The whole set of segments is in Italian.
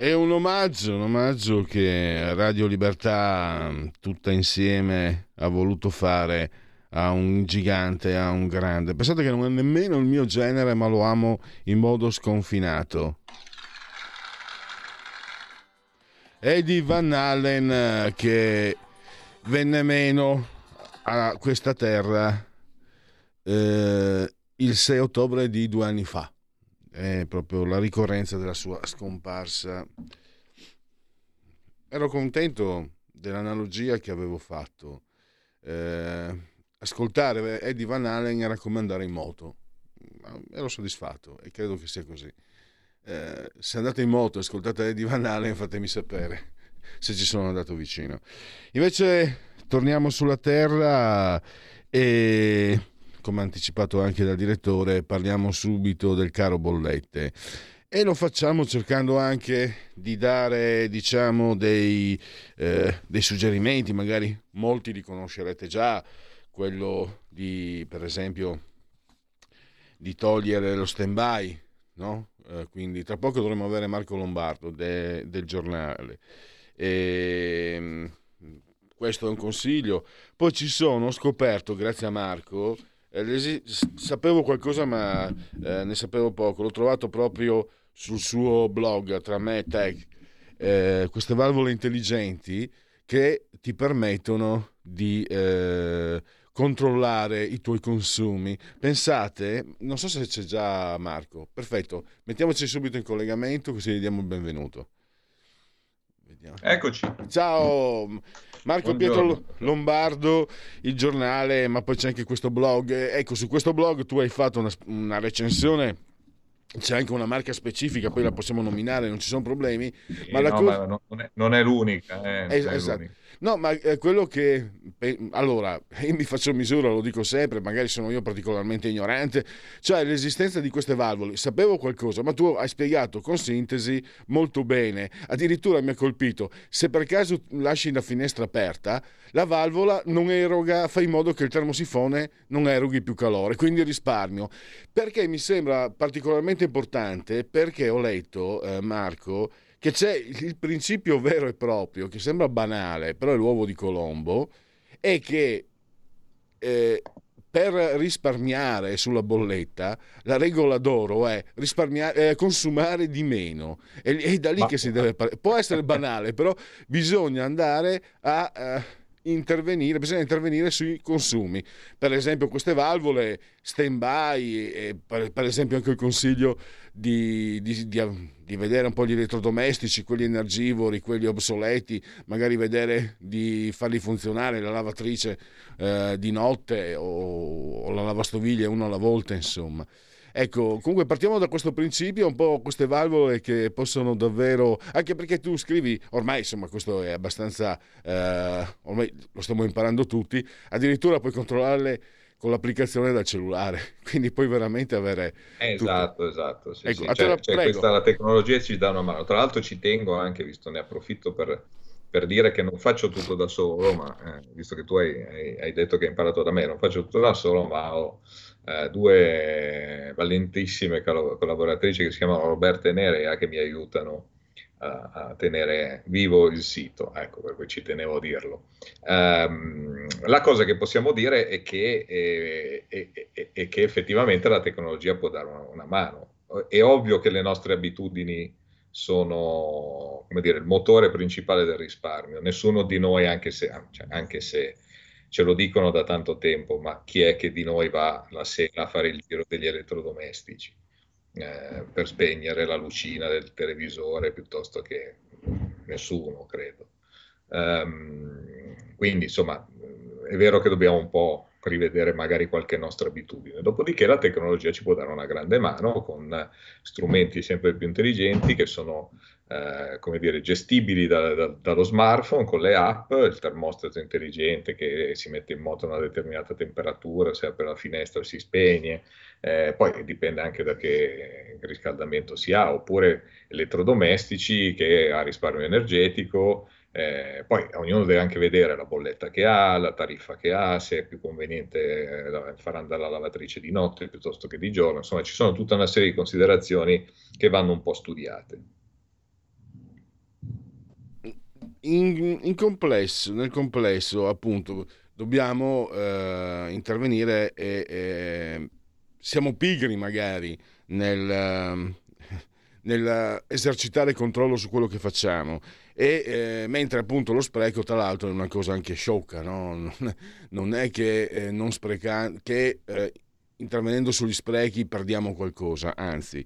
Omaggio, un omaggio che Radio Libertà tutta insieme ha voluto fare a un gigante, a un grande. Pensate che non è nemmeno il mio genere, ma lo amo in modo sconfinato. Eddie Van Allen che venne meno a questa terra eh, il 6 ottobre di due anni fa. È proprio la ricorrenza della sua scomparsa ero contento dell'analogia che avevo fatto. Eh, ascoltare Eddie Van Halen era come andare in moto. Ero soddisfatto e credo che sia così. Eh, se andate in moto e ascoltate Eddie Van Halen, fatemi sapere se ci sono andato vicino. Invece torniamo sulla Terra e, come anticipato anche dal direttore, parliamo subito del caro bollette. E lo facciamo cercando anche di dare diciamo dei, eh, dei, suggerimenti magari molti li conoscerete già quello di per esempio di togliere lo stand by no? Eh, quindi tra poco dovremo avere Marco Lombardo de, del giornale. E, ehm, questo è un consiglio. Poi ci sono ho scoperto grazie a Marco eh, sapevo qualcosa ma eh, ne sapevo poco l'ho trovato proprio sul suo blog tra me e te eh, queste valvole intelligenti che ti permettono di eh, controllare i tuoi consumi. Pensate, non so se c'è già Marco, perfetto, mettiamoci subito in collegamento così gli diamo il benvenuto. Vediamo. Eccoci. Ciao Marco Buongiorno. Pietro Lombardo, il giornale, ma poi c'è anche questo blog. Ecco, su questo blog tu hai fatto una, una recensione c'è anche una marca specifica, poi la possiamo nominare, non ci sono problemi. Sì, ma, no, co- ma non, è, non, è, l'unica. Eh, es- esatto. L'unica. No, ma è quello che... Allora, io mi faccio misura, lo dico sempre, magari sono io particolarmente ignorante, cioè l'esistenza di queste valvole. Sapevo qualcosa, ma tu hai spiegato con sintesi molto bene. Addirittura mi ha colpito, se per caso lasci la finestra aperta, la valvola non eroga, fa in modo che il termosifone non eroghi più calore, quindi risparmio. Perché mi sembra particolarmente importante? Perché ho letto, eh, Marco, che c'è il principio vero e proprio, che sembra banale, però è l'uovo di Colombo, è che eh, per risparmiare sulla bolletta, la regola d'oro è eh, consumare di meno. E, è da lì Ma... che si deve. Può essere banale, però bisogna andare a... Eh, intervenire, bisogna intervenire sui consumi. Per esempio queste valvole stand by, per, per, esempio anche il consiglio di, di, di, di, vedere un po' gli elettrodomestici, quelli energivori, quelli obsoleti, magari vedere di farli funzionare, la lavatrice eh, di notte o, o la lavastoviglie uno alla volta, insomma. Ecco, comunque partiamo da questo principio, un po' queste valvole che possono davvero, anche perché tu scrivi, ormai insomma questo è abbastanza, eh, ormai lo stiamo imparando tutti, addirittura puoi controllarle con l'applicazione dal cellulare, quindi puoi veramente avere... Esatto, tutto. esatto. Sì, ecco, sì. Cioè, cioè questa, la tecnologia ci dà una mano. Tra l'altro ci tengo anche, visto ne approfitto per, per dire che non faccio tutto da solo, ma eh, visto che tu hai, hai, hai, detto che hai imparato da me, non faccio tutto da solo, ma ho eh, due valentissime collaboratrici che si chiamano Roberta e Nerea che mi aiutano a, a tenere vivo il sito, ecco per cui ci tenevo a dirlo. Um, la cosa che possiamo dire è che, è, è, è, è che effettivamente la tecnologia può dare una, una, mano. È ovvio che le nostre abitudini sono come dire, il motore principale del risparmio. Nessuno di noi, anche se, cioè, anche se ce lo dicono da tanto tempo, ma chi è che di noi va la sera a fare il giro degli elettrodomestici eh, per spegnere la lucina del televisore piuttosto che nessuno, credo. Um, quindi insomma è vero che dobbiamo un po' rivedere magari qualche nostra abitudine. Dopodiché la tecnologia ci può dare una grande mano con strumenti sempre più intelligenti che sono eh, come dire, gestibili da, da, dallo smartphone con le app, il termostato intelligente che si mette in moto a una determinata temperatura, se apre la finestra si spegne, eh, poi dipende anche da che riscaldamento si ha, oppure elettrodomestici che ha risparmio energetico, eh, poi ognuno deve anche vedere la bolletta che ha, la tariffa che ha, se è più conveniente eh, far andare la lavatrice di notte piuttosto che di giorno, insomma ci sono tutta una serie di considerazioni che vanno un po' studiate. In, in complesso, nel complesso, appunto, dobbiamo eh, intervenire e, e, siamo pigri magari nel, ehm, nel esercitare controllo su quello che facciamo. E, eh, mentre appunto lo spreco, tra l'altro, è una cosa anche sciocca, no? non, è che, eh, non spreca- che eh, intervenendo sugli sprechi perdiamo qualcosa, anzi.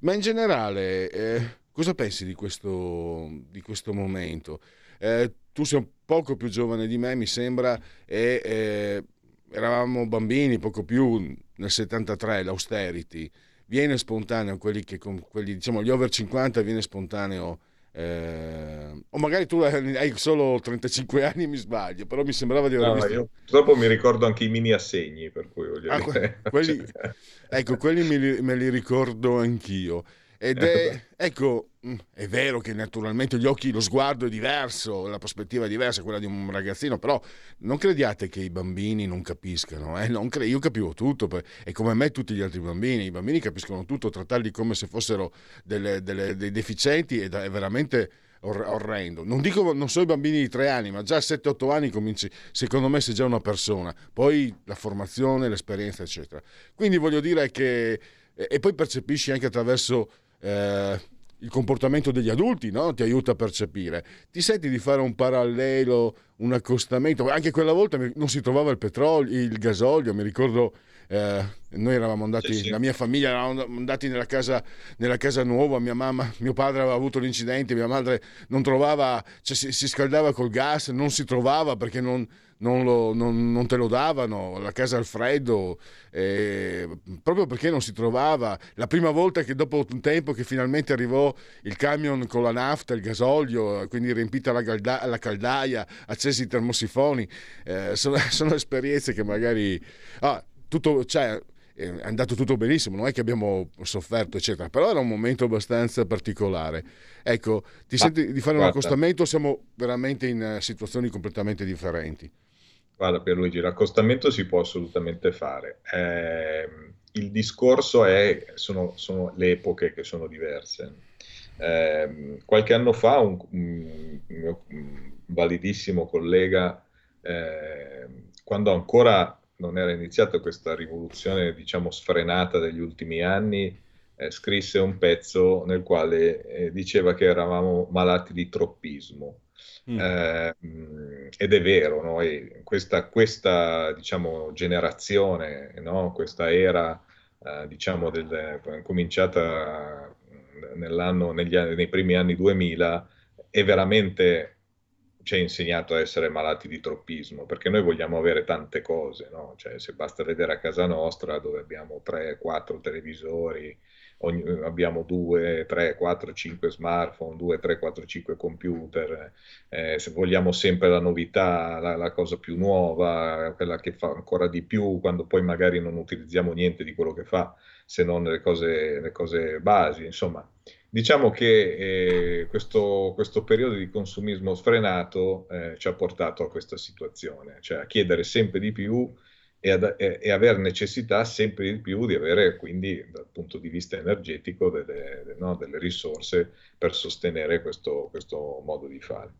Ma in generale, eh, cosa pensi di questo, di questo momento? Eh, tu sei un poco più giovane di me, mi sembra, e eh, eravamo bambini, poco più, nel 73, l'austerity. Viene spontaneo, quelli che, quelli, diciamo, gli over 50 viene spontaneo. Eh, o magari tu hai solo 35 anni e mi sbaglio, però mi sembrava di aver no, visto. Io, purtroppo mi ricordo anche i mini assegni, per cui voglio ah, dire. Quelli, ecco, quelli me li, me li ricordo anch'io. Ed è, ecco, mm, è vero che naturalmente gli occhi, lo sguardo è diverso, la prospettiva è diversa, quella di un ragazzino, però non crediate che i bambini non capiscano, eh? non cre- io capivo tutto, e come me tutti gli altri bambini, i bambini capiscono tutto, trattarli come se fossero delle, delle, dei deficienti è, è veramente orrendo. Non dico, non so i bambini di tre anni, ma già a 7-8 anni cominci, secondo me sei già una persona, poi la formazione, l'esperienza, eccetera. Quindi voglio dire che, e poi percepisci anche attraverso eh, il comportamento degli adulti no? ti aiuta a percepire. Ti senti di fare un parallelo, un accostamento. Anche quella volta non si trovava il petrolio, il gasolio. Mi ricordo, eh, noi eravamo andati, sì, sì. la mia famiglia eravamo andati nella casa, nella casa, nuova. Mia mamma, mio padre aveva avuto l'incidente, mia madre non trovava, cioè si, si scaldava col gas, non si trovava perché non non, lo, non, non, te lo davano, la casa al freddo, eh, proprio perché non si trovava. La prima volta che dopo un tempo che finalmente arrivò il camion con la nafta, il gasolio, quindi riempita la, galda- la caldaia, accesi i termosifoni, eh, sono, sono, esperienze che magari... Ah, tutto, cioè, è andato tutto benissimo, non è che abbiamo sofferto, eccetera, però era un momento abbastanza particolare. Ecco, ti Ma, senti di fare guarda. un accostamento? Siamo veramente in situazioni completamente differenti. Guarda Pierluigi, l'accostamento si può assolutamente fare. Eh, il discorso è, sono, sono, le epoche che sono diverse. Eh, qualche anno fa un, un, mio validissimo collega, eh, quando ancora non era iniziata questa rivoluzione, diciamo, sfrenata degli ultimi anni, eh, scrisse un pezzo nel quale eh, diceva che eravamo malati di troppismo. Mm. Eh, ed è vero, no? questa, questa diciamo, generazione, no? questa era eh, diciamo del, cominciata nell'anno, negli nei primi anni 2000, è veramente ci ha insegnato a essere malati di troppismo, perché noi vogliamo avere tante cose, no? Cioè, se basta vedere a casa nostra dove abbiamo 3, 4 televisori, ogni, abbiamo 2, 3, 4, 5 smartphone, 2, 3, 4, 5 computer, eh, se vogliamo sempre la novità, la, la, cosa più nuova, quella che fa ancora di più, quando poi magari non utilizziamo niente di quello che fa, se non le cose, le cose basi, insomma. Diciamo che eh, questo, questo, periodo di consumismo sfrenato eh, ci ha portato a questa situazione, cioè a chiedere sempre di più e, ad, e, e aver necessità sempre di più di avere quindi dal punto di vista energetico delle, no, delle risorse per sostenere questo, questo modo di fare.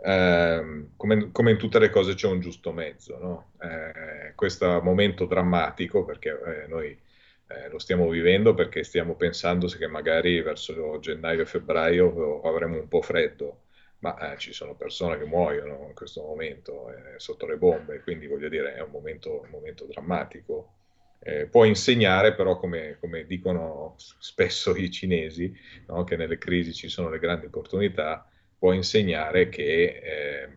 Eh, come, come, in tutte le cose c'è un giusto mezzo, no? eh, questo momento drammatico perché eh, noi eh, lo stiamo vivendo perché stiamo pensando che magari verso gennaio e febbraio avremo un po' freddo, ma eh, ci sono persone che muoiono in questo momento eh, sotto le bombe, quindi voglio dire è un momento, un momento drammatico. Eh, può insegnare però, come, come, dicono spesso i cinesi, no, che nelle crisi ci sono le grandi opportunità, può insegnare che, eh,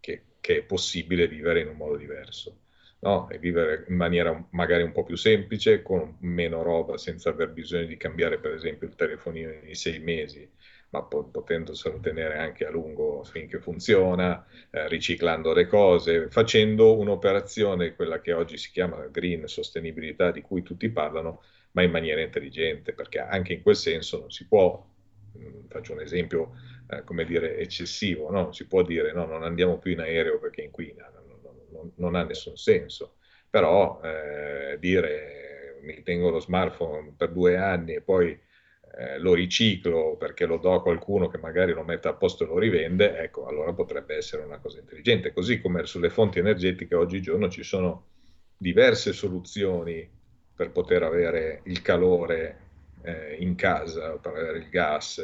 che, che è possibile vivere in un modo diverso no? e vivere in maniera magari un po' più semplice, con meno roba, senza aver bisogno di cambiare per esempio il telefonino ogni sei mesi, ma potendoselo tenere anche a lungo finché funziona, eh, riciclando le cose, facendo un'operazione, quella che oggi si chiama green sostenibilità, di cui tutti parlano, ma in maniera intelligente, perché anche in quel senso non si può, mh, mm, faccio un esempio, eh, come dire, eccessivo, no? si può dire no, non andiamo più in aereo perché inquina, non, non ha nessun senso. Però eh, dire mi tengo lo smartphone per due anni e poi eh, lo riciclo perché lo do a qualcuno che magari lo mette a posto e lo rivende, ecco, allora potrebbe essere una cosa intelligente. Così come sulle fonti energetiche oggigiorno ci sono diverse soluzioni per poter avere il calore eh, in casa, per avere il gas.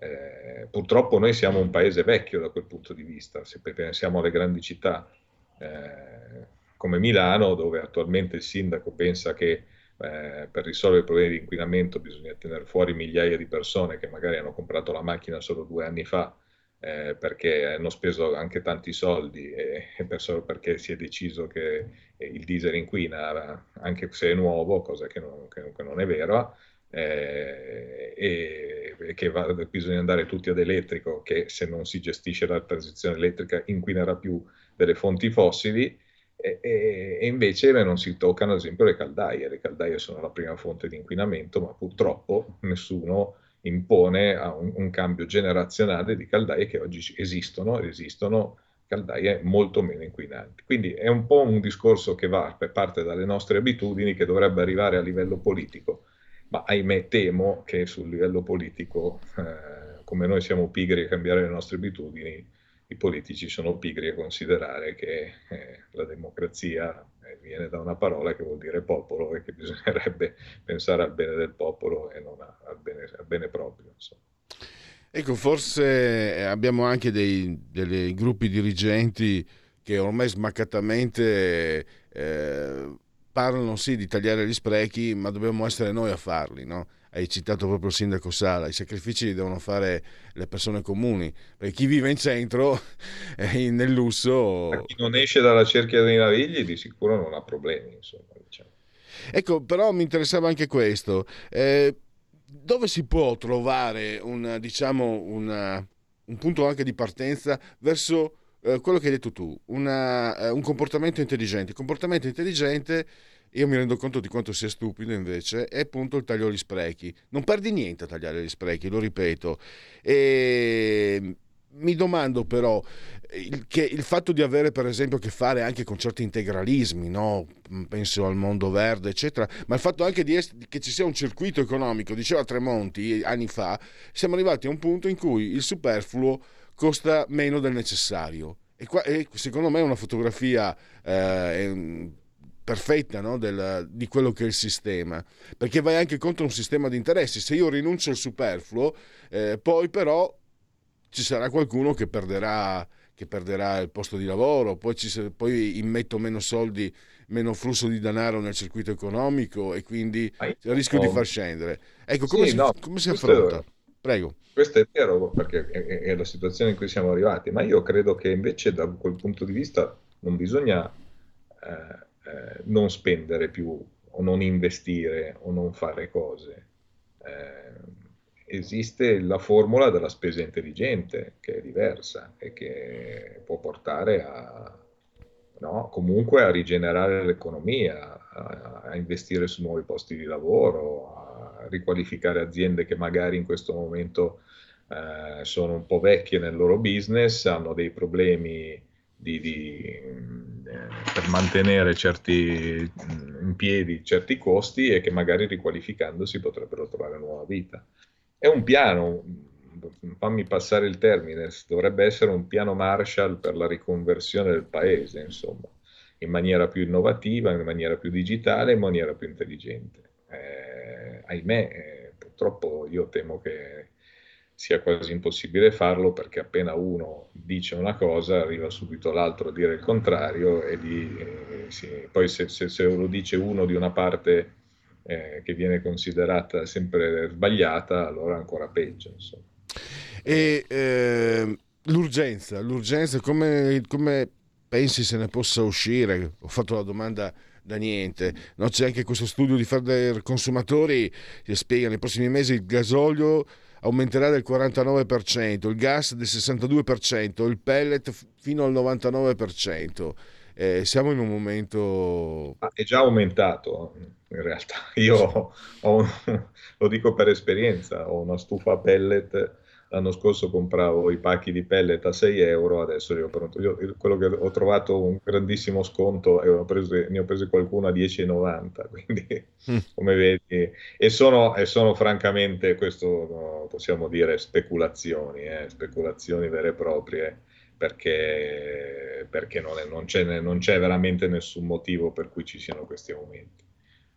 Eh, purtroppo noi siamo un paese vecchio da quel punto di vista, se pensiamo alle grandi città, eh, come Milano, dove attualmente il sindaco pensa che eh, per risolvere i problemi di inquinamento bisogna tenere fuori migliaia di persone che magari hanno comprato la macchina solo due anni fa eh, perché hanno speso anche tanti soldi e, e per, solo perché si è deciso che il diesel inquina anche se è nuovo, cosa che non, che, che non è vera, eh, e, e, che va, bisogna andare tutti ad elettrico, che se non si gestisce la transizione elettrica inquinerà più delle fonti fossili e, e, invece non si toccano ad esempio le caldaie. Le caldaie sono la prima fonte di inquinamento, ma purtroppo nessuno impone un, un, cambio generazionale di caldaie che oggi esistono esistono caldaie molto meno inquinanti. Quindi è un po' un discorso che va parte dalle nostre abitudini che dovrebbe arrivare a livello politico, ma ahimè temo che sul livello politico, eh, come noi siamo pigri a cambiare le nostre abitudini, i politici sono pigri a considerare che eh, la democrazia eh, viene da una parola che vuol dire popolo e che bisognerebbe pensare al bene del popolo e non a, al, bene, al, bene, proprio. Insomma. Ecco, forse eh, abbiamo anche dei, dei, gruppi dirigenti che ormai smaccatamente eh, parlano sì di tagliare gli sprechi, ma dobbiamo essere noi a farli, no? Hai citato proprio il sindaco Sala, i sacrifici li devono fare le persone comuni, perché chi vive in centro, eh, nel lusso... Chi non esce dalla cerchia dei navigli di sicuro non ha problemi, insomma. Diciamo. Ecco, però mi interessava anche questo. Eh, dove si può trovare un, diciamo, una, un punto anche di partenza verso eh, quello che hai detto tu, una, eh, un comportamento intelligente? Il comportamento intelligente io mi rendo conto di quanto sia stupido invece, è appunto il taglio agli sprechi. Non perdi niente a tagliare gli sprechi, lo ripeto. E mi domando però il, che il fatto di avere per esempio a che fare anche con certi integralismi, no? penso al mondo verde, eccetera, ma il fatto anche di che ci sia un circuito economico, diceva Tremonti anni fa, siamo arrivati a un punto in cui il superfluo costa meno del necessario. E, qua, e secondo me è una fotografia eh, perfetta no? Del, di quello che è il sistema, perché vai anche contro un sistema di interessi. Se io rinuncio al superfluo, eh, poi però ci sarà qualcuno che perderà, che perderà il posto di lavoro, poi, ci, poi immetto meno soldi, meno flusso di denaro nel circuito economico e quindi rischio di far scendere. Ecco, come sì, si, no, come si affronta? Prego. Questo è vero perché è, è, la situazione in cui siamo arrivati, ma io credo che invece da quel punto di vista non bisogna eh, eh, non spendere più o non investire o non fare cose. Eh, esiste la formula della spesa intelligente che è diversa e che può portare a, no, comunque a rigenerare l'economia, a, a, investire su nuovi posti di lavoro, a riqualificare aziende che magari in questo momento eh, sono un po' vecchie nel loro business, hanno dei problemi di, di, eh, per mantenere certi, in piedi certi costi e che magari riqualificandosi potrebbero trovare nuova vita. È un piano, fammi passare il termine, dovrebbe essere un piano Marshall per la riconversione del paese, insomma, in maniera più innovativa, in maniera più digitale, in maniera più intelligente. Eh, ahimè, eh, purtroppo io temo che sia quasi impossibile farlo perché appena uno dice una cosa arriva subito l'altro a dire il contrario e di, eh, sì, poi se, se, se, lo dice uno di una parte eh, che viene considerata sempre sbagliata, allora ancora peggio. Insomma. E eh, l'urgenza, l'urgenza come, come, pensi se ne possa uscire? Ho fatto la domanda da niente. No, c'è anche questo studio di Fader Consumatori che spiega nei prossimi mesi il gasolio aumenterà del 49%, il gas del 62%, il pellet fino al 99%. Eh, siamo in un momento... È già aumentato in realtà. Io ho, lo dico per esperienza, ho una stufa pellet, l'anno scorso compravo i pacchi di pellet a 6 euro, adesso li ho pronto. Io, quello che ho trovato un grandissimo sconto e ho preso, ne ho preso qualcuno a 10,90, quindi mm. come vedi, e sono, e sono, francamente, questo no, possiamo dire, speculazioni, eh, speculazioni vere e proprie. Perché, perché non, è, non, c'è, non c'è veramente nessun motivo per cui ci siano questi aumenti.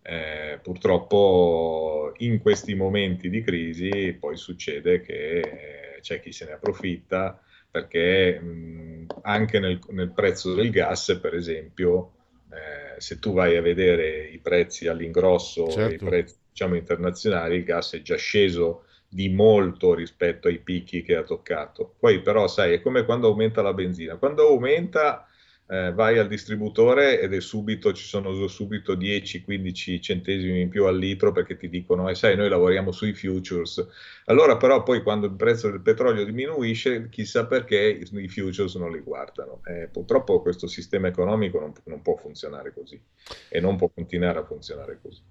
Eh, purtroppo in questi momenti di crisi poi succede che eh, c'è chi se ne approfitta perché mh, anche nel, nel, prezzo del gas, per esempio, eh, se tu vai a vedere i prezzi all'ingrosso certo. i prezzi diciamo, internazionali, il gas è già sceso di molto rispetto ai picchi che ha toccato. Poi però, sai, è come quando aumenta la benzina. Quando aumenta eh, vai al distributore ed è subito, ci sono subito 10-15 centesimi in più al litro perché ti dicono, eh, sai, noi lavoriamo sui futures. Allora però poi quando il prezzo del petrolio diminuisce, chissà perché i futures non li guardano. Eh, purtroppo questo sistema economico non, non può funzionare così e non può continuare a funzionare così.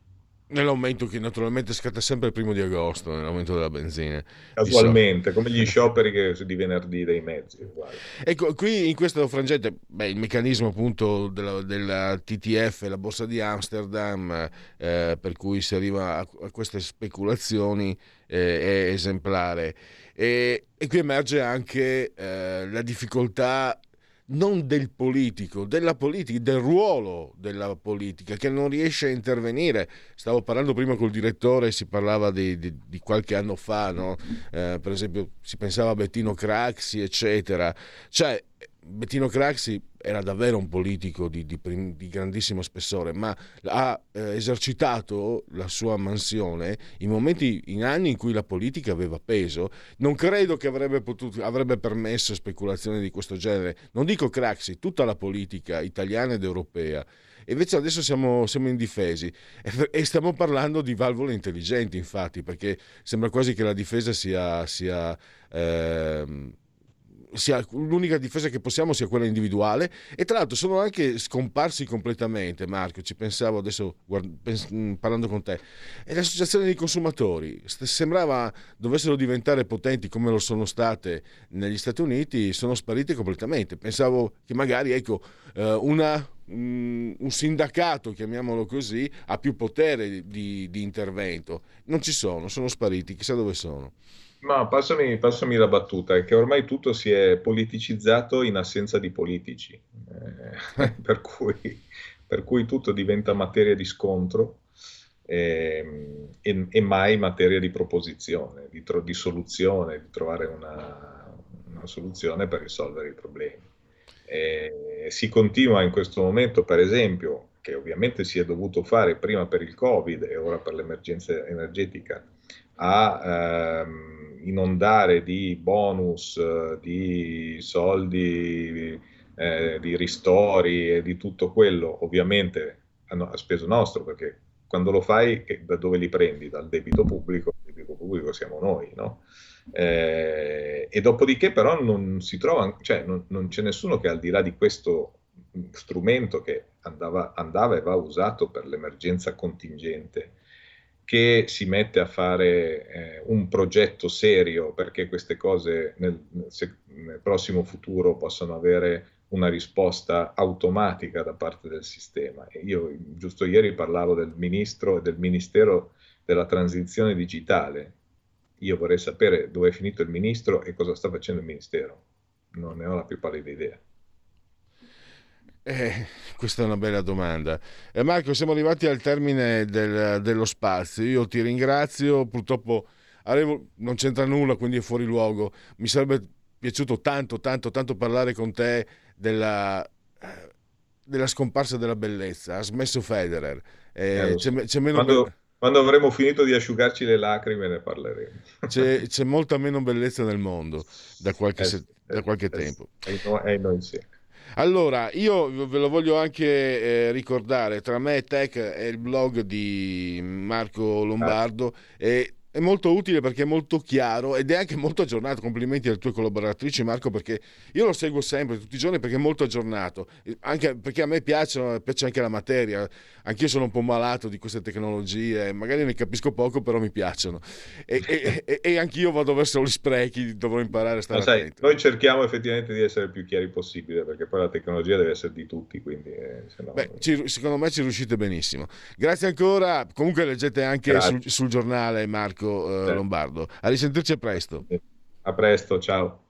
Nell'aumento che naturalmente scatta sempre il primo di agosto, nell'aumento della benzina. Casualmente, come gli scioperi che di venerdì dei mezzi. Uguale. Ecco, qui in questo frangente, beh, il meccanismo appunto della, della, TTF, la borsa di Amsterdam, eh, per cui si arriva a, a queste speculazioni, eh, è esemplare. E, e, qui emerge anche eh, la difficoltà non del politico, della politica, del ruolo della politica che non riesce a intervenire. Stavo parlando prima col direttore, si parlava di, di, di qualche anno fa, no? eh, per esempio si pensava a Bettino Craxi, eccetera. Cioè, Bettino Craxi era davvero un politico di, di, di grandissimo spessore, ma ha eh, esercitato la sua mansione in momenti, in anni in cui la politica aveva peso. Non credo che avrebbe, potuto, avrebbe permesso speculazioni di questo genere. Non dico Craxi, tutta la politica italiana ed europea. Invece adesso siamo, siamo indifesi e, e, stiamo parlando di valvole intelligenti, infatti, perché sembra quasi che la difesa sia... sia eh, sia, l'unica difesa che possiamo sia quella individuale e tra l'altro sono anche scomparsi completamente Marco ci pensavo adesso guarda, pens- mm, parlando con te e le dei consumatori sembrava dovessero diventare potenti come lo sono state negli Stati Uniti sono sparite completamente pensavo che magari ecco eh, una un sindacato, chiamiamolo così, ha più potere di, di intervento. Non ci sono, sono spariti, chissà dove sono. Ma passami, passami, la battuta, è che ormai tutto si è politicizzato in assenza di politici, eh, per cui per cui tutto diventa materia di scontro eh, e, e, mai materia di proposizione, di, tro- di soluzione, di trovare una, una, soluzione per risolvere i problemi. Eh, si continua in questo momento, per esempio, che ovviamente si è dovuto fare prima per il Covid e ora per l'emergenza energetica, a ehm, inondare di bonus, di soldi, eh, di ristori e di tutto quello, ovviamente a, speso nostro, perché quando lo fai, da dove li prendi? Dal debito pubblico, il debito pubblico siamo noi, no? Eh, e dopodiché però non si trova, cioè non, non, c'è nessuno che al di là di questo strumento che andava, andava e va usato per l'emergenza contingente, che si mette a fare eh, un progetto serio perché queste cose nel, nel prossimo futuro possano avere una risposta automatica da parte del sistema. Io giusto ieri parlavo del ministro e del Ministero della Transizione Digitale. Io vorrei sapere dove è finito il ministro e cosa sta facendo il ministero. Non ne ho la più pallida idea. Eh, questa è una bella domanda. Eh, Marco, siamo arrivati al termine del, dello spazio. Io ti ringrazio. Purtroppo arrivo, non c'entra nulla, quindi è fuori luogo. Mi sarebbe piaciuto tanto, tanto, tanto parlare con te della, della scomparsa della bellezza. Ha smesso Federer. Eh, c'è, c'è meno quando, quando, avremo finito di asciugarci le lacrime ne parleremo. C'è, c'è molta meno bellezza nel mondo da qualche, eh, se- da eh, qualche eh, tempo. E noi, noi sì. Allora, io ve lo voglio anche eh, ricordare, tra me e Tech è il blog di Marco Lombardo ah. e è molto utile perché è molto chiaro ed è anche molto aggiornato. Complimenti alle tue collaboratrici, Marco, perché io lo seguo sempre, tutti i giorni, perché è molto aggiornato. Anche perché a me piacciono, piace anche la materia. Anch'io sono un po' malato di queste tecnologie, magari ne capisco poco, però mi piacciono. E, e, e, e anch'io vado verso gli sprechi, dovrò imparare a stare sai, Noi cerchiamo effettivamente di essere il più chiari possibile, perché poi la tecnologia deve essere di tutti, quindi... Eh, no... Beh, ci, secondo me ci riuscite benissimo. Grazie ancora. Comunque leggete anche sul, sul giornale, Marco Marco eh, Lombardo. A risentirci presto. A presto, ciao.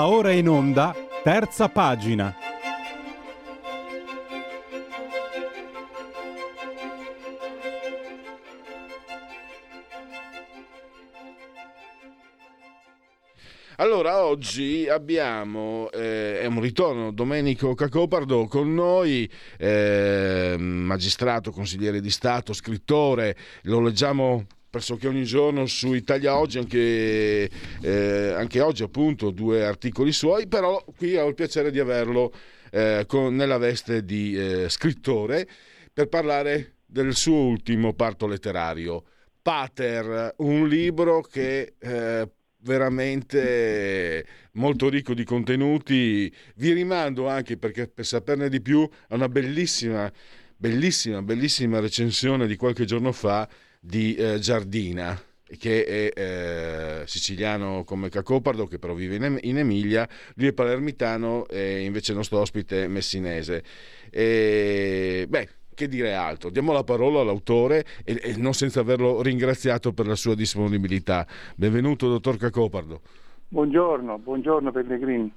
Va ora in onda, terza pagina. Allora, oggi abbiamo, eh, è un ritorno, Domenico Cacopardo con noi, eh, magistrato, consigliere di Stato, scrittore, lo leggiamo pressoché ogni giorno su Italia Oggi, anche, eh, anche, oggi appunto due articoli suoi, però qui ho il piacere di averlo eh, con, nella veste di eh, scrittore per parlare del suo ultimo parto letterario, Pater, un libro che eh, veramente molto ricco di contenuti. Vi rimando anche perché per saperne di più a una bellissima, bellissima, bellissima recensione di qualche giorno fa di eh, Giardina che è eh, siciliano come Cacopardo, che però vive in, in, Emilia, lui è palermitano e invece il nostro ospite messinese. E, beh, che dire altro? Diamo la parola all'autore e, e, non senza averlo ringraziato per la sua disponibilità. Benvenuto, dottor Cacopardo. Buongiorno, buongiorno Pellegrini.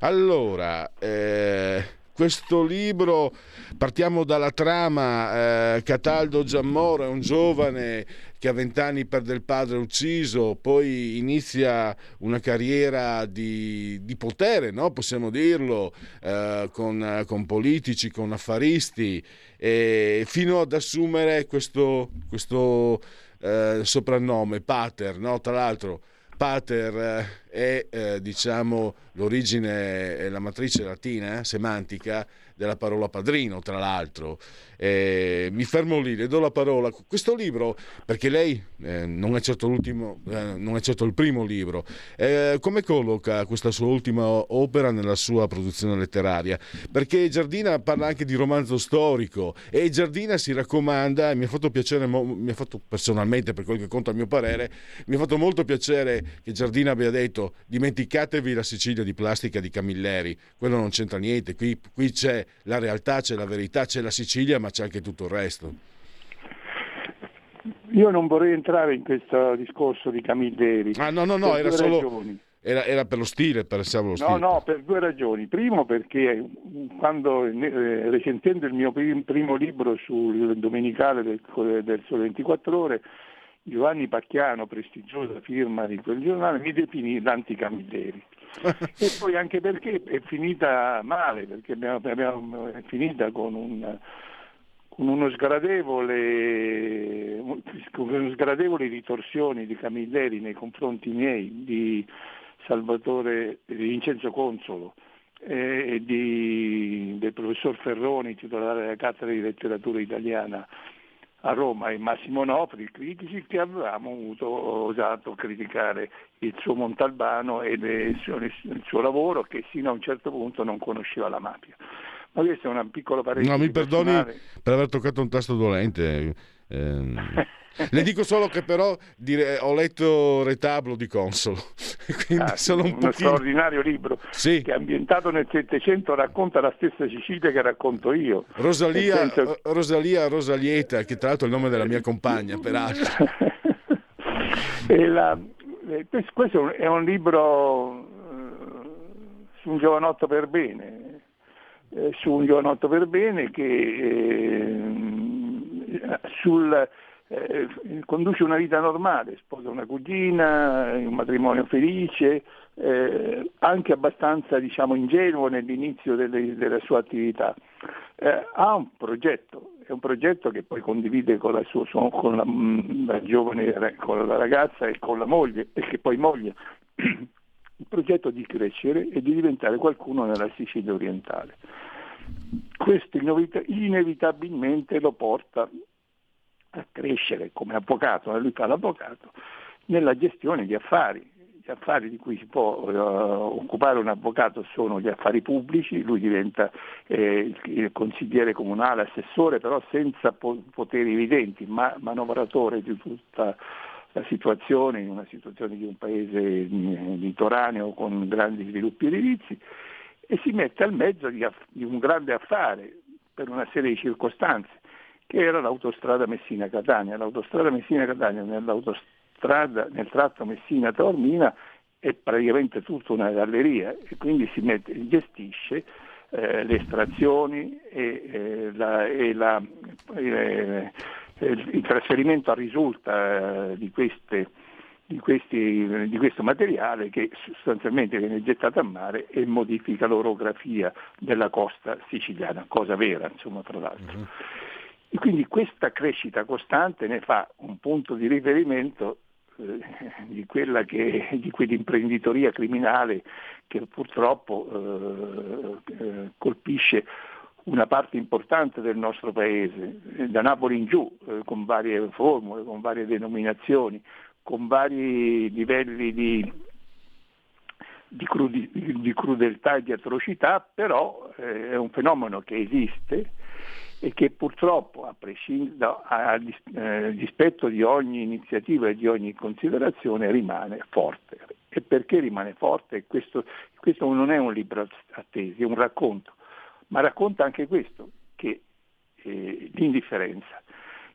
Allora, eh, questo libro, partiamo dalla trama, eh, Cataldo Giammoro è un giovane che a vent'anni perde il padre ucciso, poi inizia una carriera di, di potere, no? possiamo dirlo, eh, con, con, politici, con affaristi, fino ad assumere questo, questo eh, soprannome, Pater, no? tra l'altro pater è eh, diciamo l'origine e la matrice latina, eh, semantica della parola padrino, tra l'altro. Eh, mi fermo lì, le do la parola. Questo libro, perché lei eh, non, è certo eh, non, è certo il primo libro, eh, come colloca questa sua ultima opera nella sua produzione letteraria? Perché Giardina parla anche di romanzo storico e Giardina si raccomanda, e mi ha fatto piacere, mi ha fatto personalmente, per quel che conta a mio parere, mi ha fatto molto piacere che Giardina abbia detto dimenticatevi la Sicilia di plastica di Camilleri, quello non c'entra niente, qui, qui c'è la realtà, c'è la verità, c'è la Sicilia, ma c'è anche tutto il resto. Io non vorrei entrare in questo discorso di Camilleri. Ah, no, no, no, era solo. Era, era, per lo stile, per lo stile. No, no, per due ragioni. Primo perché quando eh, recensendo il mio primo libro sul domenicale del, del Sole 24 Ore, Giovanni Pacchiano, prestigiosa firma di quel giornale, mi definì l'anticamilleri. E poi anche perché è finita male, perché abbiamo, abbiamo, è finita con, un, con uno sgradevole, con sgradevoli ritorsioni di Camilleri nei confronti miei, di Salvatore di Vincenzo Consolo e di, del professor Ferroni, titolare della cattedra di letteratura italiana a Roma e Massimo Nofri, critici che avevamo avuto, osato criticare il suo Montalbano e il suo, il suo lavoro che sino a un certo punto non conosceva la mafia. Ma questo è una piccola parentesi. No, mi perdoni personale. per aver toccato un tasto dolente. Eh, le dico solo che però dire, ho letto Retablo di Consolo, quindi ah, sono un uno pochino... straordinario libro sì. che ambientato nel Settecento racconta la stessa Sicilia che racconto io. Rosalia, senso... Rosalia Rosalieta, che tra l'altro è il nome della mia compagna, peraltro. la, questo è un libro eh, su un giovanotto per bene, eh, su un giovanotto per bene che eh, sul eh, conduce una vita normale, sposa una cugina, un matrimonio felice, eh, anche abbastanza diciamo, ingenuo nell'inizio delle, della sua attività. Eh, ha un progetto, è un progetto che poi condivide con la, sua, con la, mm, la giovane, con la ragazza e con la moglie, e che poi moglie, il progetto di crescere e di diventare qualcuno nella Sicilia orientale. Questo inevitabilmente lo porta a crescere come avvocato, lui fa l'avvocato, nella gestione di affari. Gli affari di cui si può uh, occupare un avvocato sono gli affari pubblici, lui diventa eh, il consigliere comunale, assessore, però senza po- poteri evidenti, ma manovratore di tutta la situazione, in una situazione di un paese litoraneo con grandi sviluppi edilizi, e si mette al mezzo di, di un grande affare per una serie di circostanze che era l'autostrada Messina-Catania. L'autostrada Messina-Catania nel tratto Messina-Taormina è praticamente tutta una galleria e quindi si mette, gestisce eh, le estrazioni e, eh, la, e la, eh, il trasferimento a risulta eh, di, queste, di, questi, di, questo materiale che sostanzialmente viene gettato a mare e modifica l'orografia della costa siciliana, cosa vera insomma tra l'altro. Uh-huh. E quindi questa crescita costante ne fa un punto di riferimento eh, di, quella che, di quell'imprenditoria criminale che purtroppo eh, eh, colpisce una parte importante del nostro paese, da Napoli in giù, eh, con varie formule, con varie denominazioni, con vari livelli di, di, crudi, di crudeltà e di atrocità, però eh, è un fenomeno che esiste e che purtroppo, a, a, a eh, dispetto di ogni iniziativa e di ogni considerazione, rimane forte. E perché rimane forte? Questo, questo non è un libro a tesi, è un racconto, ma racconta anche questo, che eh, l'indifferenza.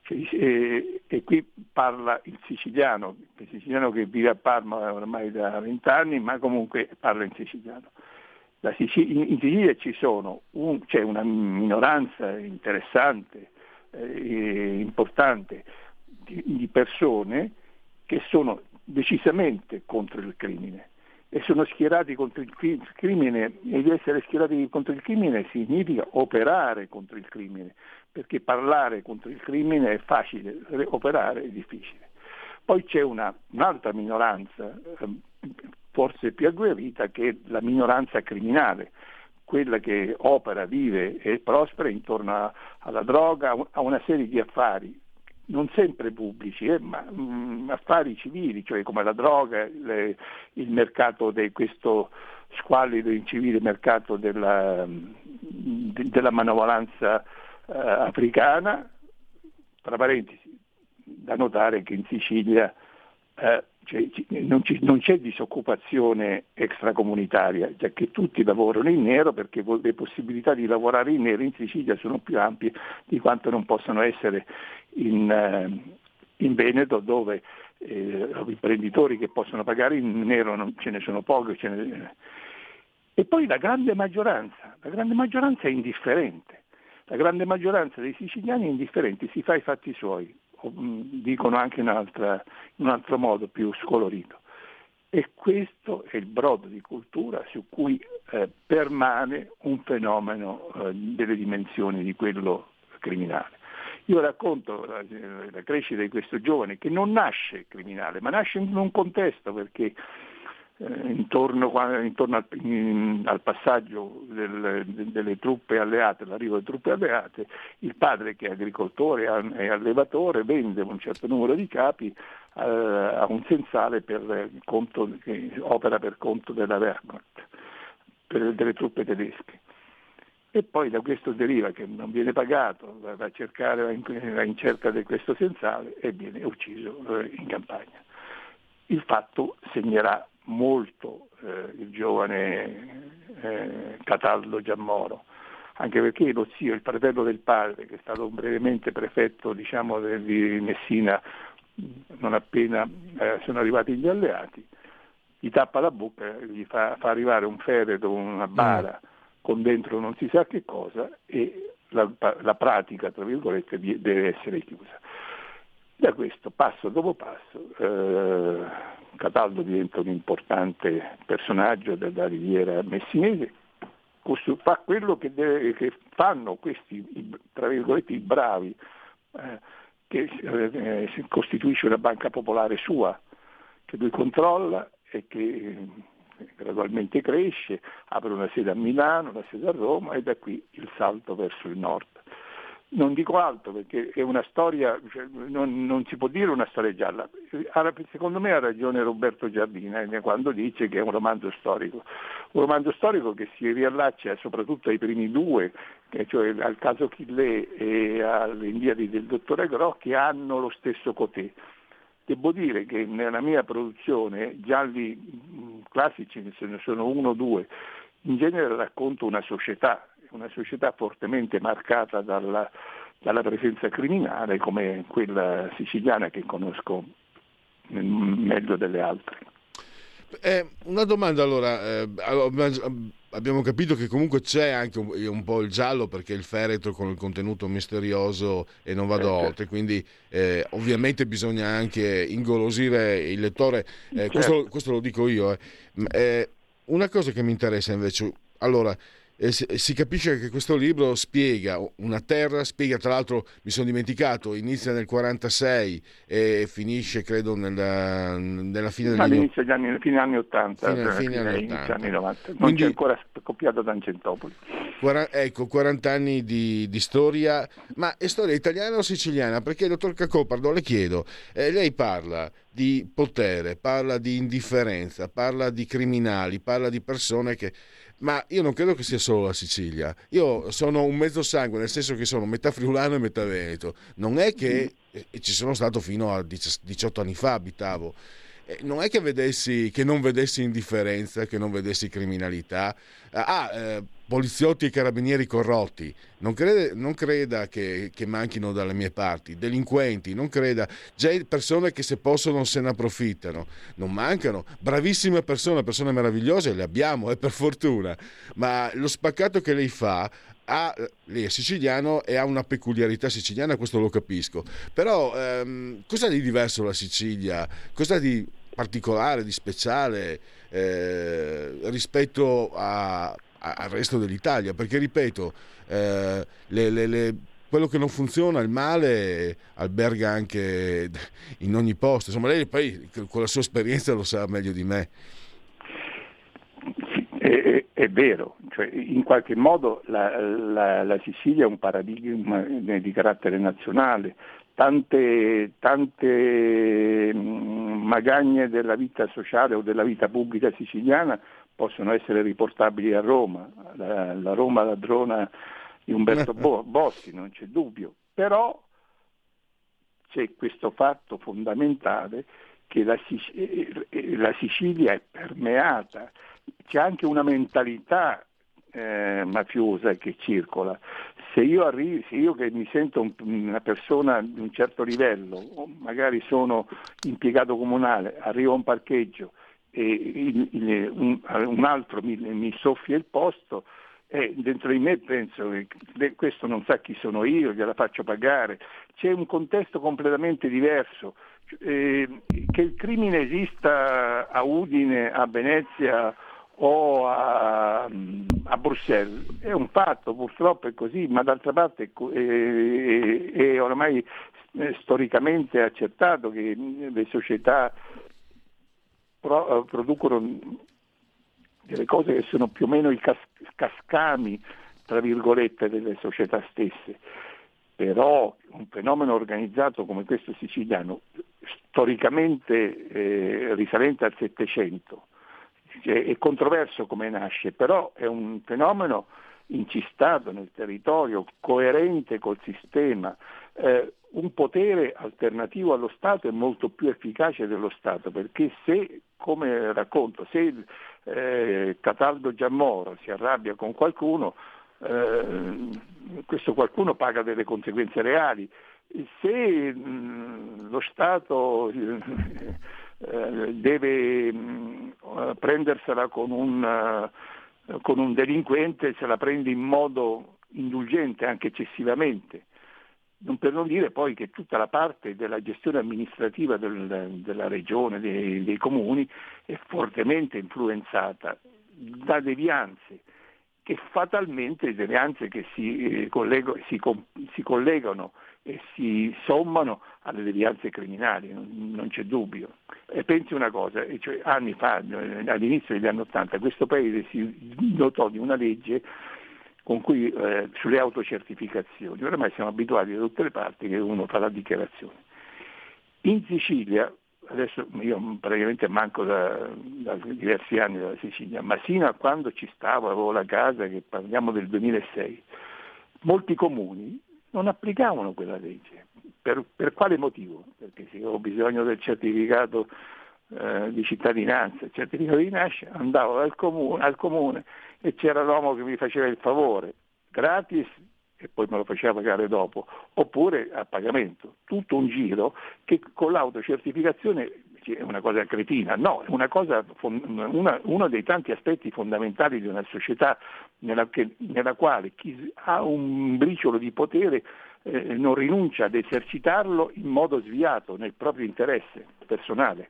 Eh, e qui parla il siciliano, il siciliano che vive a Parma ormai da vent'anni, ma comunque parla in siciliano. Sicilia, in Sicilia ci sono un, c'è una minoranza interessante, eh, importante di, di persone che sono decisamente contro il crimine e sono schierati contro il crimine e di essere schierati contro il crimine significa operare contro il crimine, perché parlare contro il crimine è facile, operare è difficile. Poi c'è una, un'altra minoranza eh, forse più agguerrita che la minoranza criminale, quella che opera, vive e prospera intorno alla droga, a una serie di affari, non sempre pubblici, eh, ma mh, mm, affari civili, cioè come la droga, le, il mercato di questo squallido incivile mercato della, de, della manovalanza eh, africana, tra parentesi, da notare che in Sicilia eh, cioè, non, ci, non, c'è disoccupazione extracomunitaria, già che tutti lavorano in nero perché le possibilità di lavorare in nero in Sicilia sono più ampie di quanto non possano essere in, eh, in Veneto dove eh, imprenditori che possono pagare in nero non, ce ne sono pochi. Ne... E poi la grande maggioranza, la grande maggioranza è indifferente, la grande maggioranza dei siciliani è indifferente, si fa i fatti suoi, Mm, dicono anche in, altra, in un altro modo più scolorito. E questo è il brodo di cultura su cui eh, permane un fenomeno eh, delle dimensioni di quello criminale. Io racconto la, la, crescita di questo giovane che non nasce criminale, ma nasce in un contesto perché eh, intorno, intorno al, in, al, passaggio del, delle truppe alleate, l'arrivo delle truppe alleate, il padre che è agricoltore e allevatore vende un certo numero di capi eh, a un sensale per conto, che opera per conto della Wehrmacht, per, delle truppe tedesche. E poi da questo deriva che non viene pagato, va a cercare, va in, va in cerca di questo sensale e viene ucciso eh, in campagna. Il fatto segnerà molto eh, il giovane eh, Cataldo Giammoro, anche perché lo zio, il fratello del padre, che è stato brevemente prefetto diciamo, di Messina non appena eh, sono arrivati gli alleati, gli tappa la bocca, gli fa, fa arrivare un fereto, una bara mm. Con dentro non si sa che cosa e la, la pratica, tra virgolette, deve essere chiusa. Da questo, passo dopo passo, eh, Cataldo diventa un importante personaggio della riviera messinese, fa quello che, deve, che fanno questi, tra virgolette, i bravi, eh, che eh, costituisce una banca popolare sua, che lui controlla e che gradualmente cresce, apre una sede a Milano, una sede a Roma e da qui il salto verso il nord. Non dico altro perché è una storia, cioè, non, non, si può dire una storia gialla. Secondo me ha ragione Roberto Giardina eh, quando dice che è un romanzo storico. Un romanzo storico che si riallaccia soprattutto ai primi due, cioè al caso Chillé e alle Indiadi del dottore Gro, che hanno lo stesso cotè. Devo dire che nella mia produzione gialli classici, ce ne sono uno o due, in genere racconto una società, una società fortemente marcata dalla, dalla presenza criminale come quella siciliana che conosco meglio delle altre. Eh, una domanda allora, eh, abbiamo capito che comunque c'è anche un, un, po' il giallo perché il feretro con il contenuto misterioso e non vado certo. oltre, quindi eh, ovviamente bisogna anche ingolosire il lettore, eh, certo. questo, questo, lo dico io. Eh. eh. una cosa che mi interessa invece, allora, eh, si capisce che questo libro spiega una terra, spiega tra l'altro, mi sono dimenticato, inizia nel 46 e finisce credo nella, nella fine degli All'inizio degli anni, fine anni 80, fine, cioè, fine anni 80. Anni 90. Non Quindi, c'è ancora scoppiato Tangentopoli. 40, ecco, 40 anni di, di, storia, ma è storia italiana o siciliana? Perché, dottor Cacopardo, le chiedo, eh, lei parla di potere, parla di indifferenza, parla di criminali, parla di persone che ma io non credo che sia solo la Sicilia. Io sono un mezzo sangue, nel senso che sono metà friulano e metà veneto. Non è che ci sono stato fino a 18 anni fa, abitavo. Non è che, vedessi, che non vedessi indifferenza, che non vedessi criminalità. Ah, eh, poliziotti e carabinieri corrotti, non, crede, non creda che, che, manchino dalle mie parti, delinquenti, non creda, già persone che se possono se ne approfittano, non mancano, bravissime persone, persone meravigliose le abbiamo, eh, per fortuna, ma lo spaccato che lei fa ha, lei è siciliano e ha una peculiarità siciliana, questo lo capisco, però ehm, cosa di diverso la Sicilia? Cosa di particolare, di speciale eh, rispetto a, al resto dell'Italia, perché ripeto, eh, le, le, le, quello che non funziona, il male, alberga anche in ogni posto. Insomma, lei poi con la sua esperienza lo sa meglio di me. È, è vero, cioè, in qualche modo la, la, la, Sicilia è un paradigma di carattere nazionale, tante, tante mm, magagne della vita sociale o della vita pubblica siciliana possono essere riportabili a Roma, la, la Roma ladrona di Umberto Bo- Bossi, non c'è dubbio, però c'è questo fatto fondamentale che la, eh, eh, la Sicilia è permeata, c'è anche una mentalità eh, mafiosa che circola. Se io, arrivo, se io che mi sento un, una persona di un certo livello, magari sono impiegato comunale, arrivo a un parcheggio, il, il, un, un, altro mi, mi, soffia il posto e dentro di me penso che questo non sa chi sono io, gliela faccio pagare. C'è un contesto completamente diverso. Eh, che il crimine esista a Udine, a Venezia o a, a, Bruxelles è un fatto, purtroppo è così, ma d'altra parte è, è, oramai eh, storicamente accertato che le società pro, eh, producono delle cose che sono più o meno i cas- cascami, tra virgolette, delle società stesse. Però un fenomeno organizzato come questo siciliano, storicamente eh, risalente al Settecento, è controverso come nasce, però è un fenomeno incistato nel territorio, coerente col sistema, eh, un potere alternativo allo Stato è molto più efficace dello Stato, perché se, come racconto, se eh, Cataldo Giammoro si arrabbia con qualcuno, eh, questo qualcuno paga delle conseguenze reali. Se mh, lo Stato eh, deve mh, prendersela con un, uh, con un delinquente, se la prende in modo indulgente, anche eccessivamente. Non per non dire poi che tutta la parte della gestione amministrativa del, della regione, dei, dei, comuni, è fortemente influenzata da devianze che fatalmente, devianze che si, eh, collego, si, si collegano e si sommano alle devianze criminali, non, non c'è dubbio. E pensi una cosa, cioè anni fa, eh, all'inizio degli anni Ottanta, questo Paese si dotò di una legge cui, eh, sulle autocertificazioni. Ormai siamo abituati da tutte le parti che uno fa la dichiarazione. In Sicilia, adesso io praticamente manco da, da diversi anni dalla Sicilia, ma sino a quando ci stavo, avevo la casa, che parliamo del 2006, molti comuni non applicavano quella legge. Per, per quale motivo? Perché se avevo bisogno del certificato eh, di cittadinanza, il certificato di nascita, andavo al comune, al comune e c'era l'uomo che mi faceva il favore, gratis e poi me lo faceva pagare dopo, oppure a pagamento. Tutto un giro che con l'autocertificazione è una cosa cretina, no, è una cosa, una, uno dei tanti aspetti fondamentali di una società nella, che, nella quale chi ha un briciolo di potere eh, non rinuncia ad esercitarlo in modo sviato nel proprio interesse personale.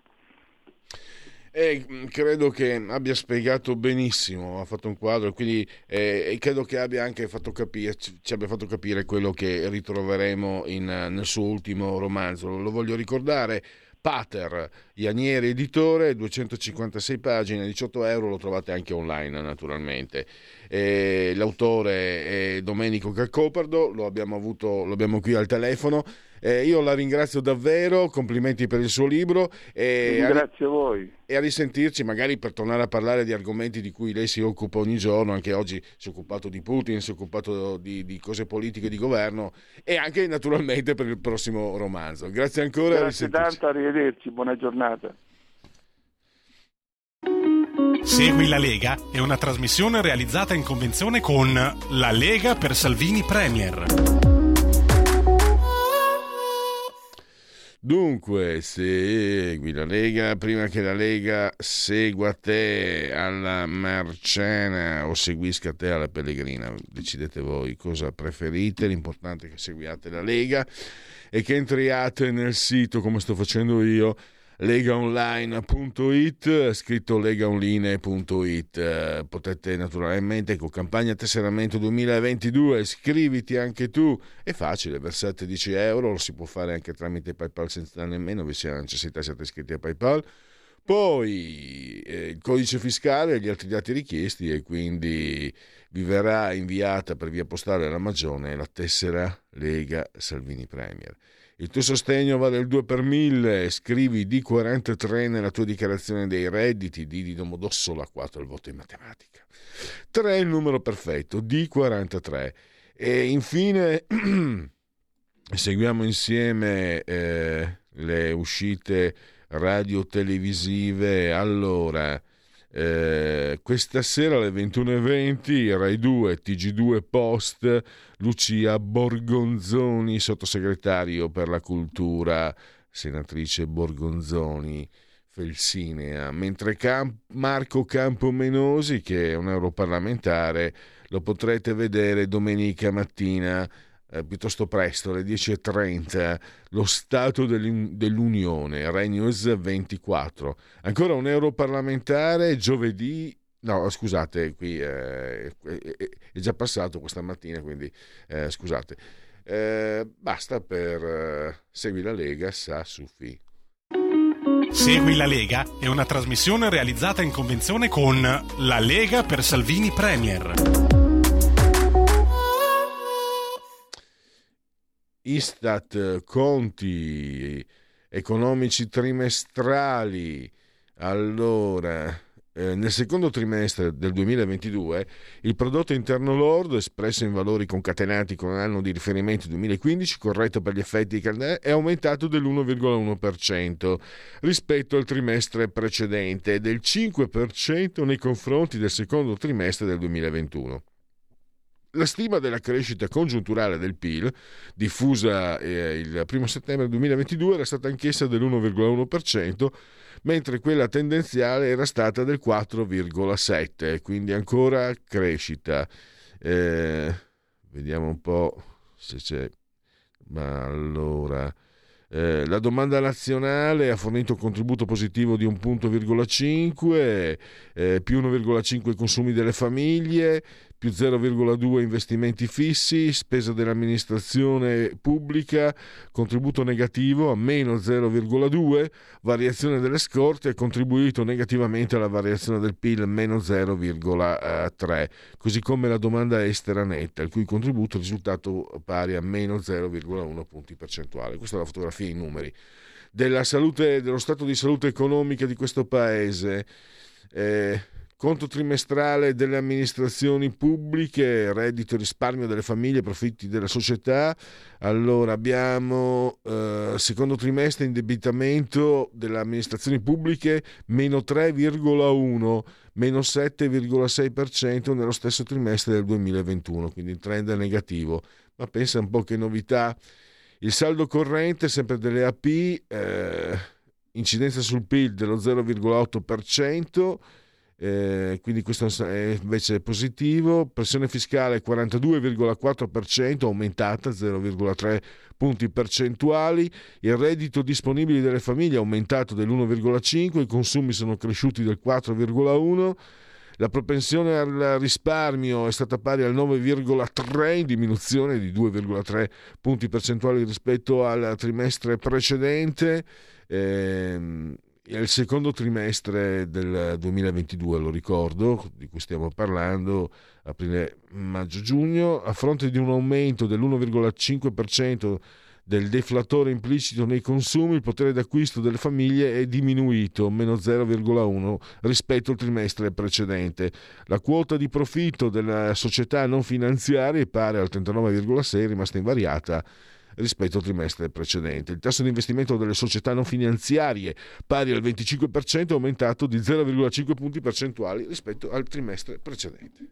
E mm, credo che abbia spiegato benissimo, ha fatto un quadro, quindi eh, credo che abbia anche fatto capire, ci abbia fatto capire quello che ritroveremo in, nel suo ultimo romanzo. Lo voglio ricordare, Pater, Ianieri editore, 256 pagine, 18 euro, lo trovate anche online naturalmente. E l'autore è Domenico Calcopardo, lo abbiamo, avuto, lo abbiamo qui al telefono. Eh, io la ringrazio davvero, complimenti per il suo libro. E Grazie a, a voi. E a risentirci magari per tornare a parlare di argomenti di cui lei si occupa ogni giorno, anche oggi si è occupato di Putin, si è occupato di, di cose politiche di governo e anche naturalmente per il prossimo romanzo. Grazie ancora. Grazie tanto, arrivederci, buona giornata. Segui la Lega è una trasmissione realizzata in convenzione con La Lega per Salvini Premier. Dunque, segui la Lega prima che la Lega segua te alla Marcena o seguisca te alla Pellegrina. Decidete voi cosa preferite. L'importante è che seguiate la Lega e che entriate nel sito come sto facendo io legaonline.it, scritto legaonline.it. Potete naturalmente con campagna tesseramento 2022 iscriviti anche tu, è facile, versate 10 euro, lo si può fare anche tramite PayPal senza nemmeno vi sia necessità siate iscritti a PayPal. Poi eh, il codice fiscale e gli altri dati richiesti e quindi vi verrà inviata per via postale alla Magione la tessera Lega Salvini Premier. Il tuo sostegno vale il 2 per 1000, scrivi D43 nella tua dichiarazione dei redditi, D di Domodossola 4 il voto in matematica. 3 è il numero perfetto, D43. E infine seguiamo insieme eh, le uscite radio-televisive. Allora, eh, questa sera alle 21.20 Rai 2, TG2 Post, Lucia Borgonzoni, sottosegretario per la cultura, senatrice Borgonzoni, Felsinea, mentre Camp- Marco Campomenosi, che è un europarlamentare, lo potrete vedere domenica mattina eh, piuttosto presto, alle 10.30, lo Stato dell'Unione, Rai News 24. Ancora un europarlamentare giovedì No, scusate, qui eh, è già passato questa mattina, quindi eh, scusate. Eh, basta per eh, Segui la Lega, sa Sufi. Segui la Lega è una trasmissione realizzata in convenzione con La Lega per Salvini Premier. Istat, conti economici trimestrali. Allora, eh, nel secondo trimestre del 2022 il prodotto interno lordo, espresso in valori concatenati con l'anno di riferimento 2015, corretto per gli effetti di è aumentato dell'1,1% rispetto al trimestre precedente e del 5% nei confronti del secondo trimestre del 2021. La stima della crescita congiunturale del PIL, diffusa eh, il 1 settembre 2022, era stata anch'essa dell'1,1%, mentre quella tendenziale era stata del 4,7%, quindi ancora crescita. Eh, vediamo un po' se c'è... Ma allora... Eh, la domanda nazionale ha fornito un contributo positivo di un punto, eh, più 1,5 i consumi delle famiglie, più 0,2 investimenti fissi, spesa dell'amministrazione pubblica, contributo negativo a meno 0,2, variazione delle scorte ha contribuito negativamente alla variazione del PIL meno 0,3, così come la domanda estera netta, il cui contributo è risultato pari a meno 0,1 punti percentuali. Questa è la fotografia in numeri. Della salute, dello stato di salute economica di questo paese. Eh, conto trimestrale delle amministrazioni pubbliche, reddito e risparmio delle famiglie, profitti della società. Allora abbiamo eh, secondo trimestre indebitamento delle amministrazioni pubbliche meno 3,1, meno 7,6% nello stesso trimestre del 2021, quindi il trend è negativo. Ma pensa un po' che novità. Il saldo corrente, sempre delle AP, eh, incidenza sul PIL dello 0,8%, eh, quindi questo è invece positivo, pressione fiscale 42,4%, aumentata 0,3 punti percentuali, il reddito disponibile delle famiglie è aumentato dell'1,5, i consumi sono cresciuti del 4,1, la propensione al risparmio è stata pari al 9,3, in diminuzione di 2,3 punti percentuali rispetto al trimestre precedente. Eh, il secondo trimestre del 2022, lo ricordo, di cui stiamo parlando, aprile, maggio, giugno, a fronte di un aumento dell'1,5% del deflatore implicito nei consumi, il potere d'acquisto delle famiglie è diminuito, meno 0,1 rispetto al trimestre precedente. La quota di profitto della società non finanziaria è pari al 39,6, rimasta invariata rispetto al trimestre precedente. Il tasso di investimento delle società non finanziarie, pari al 25%, è aumentato di 0,5 punti percentuali rispetto al trimestre precedente.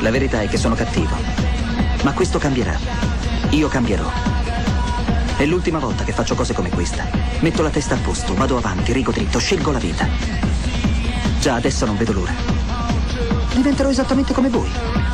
La verità è che sono cattivo, ma questo cambierà. Io cambierò. È l'ultima volta che faccio cose come questa. Metto la testa a posto, vado avanti, rigo dritto, scelgo la vita. Già adesso non vedo l'ora. Diventerò esattamente come voi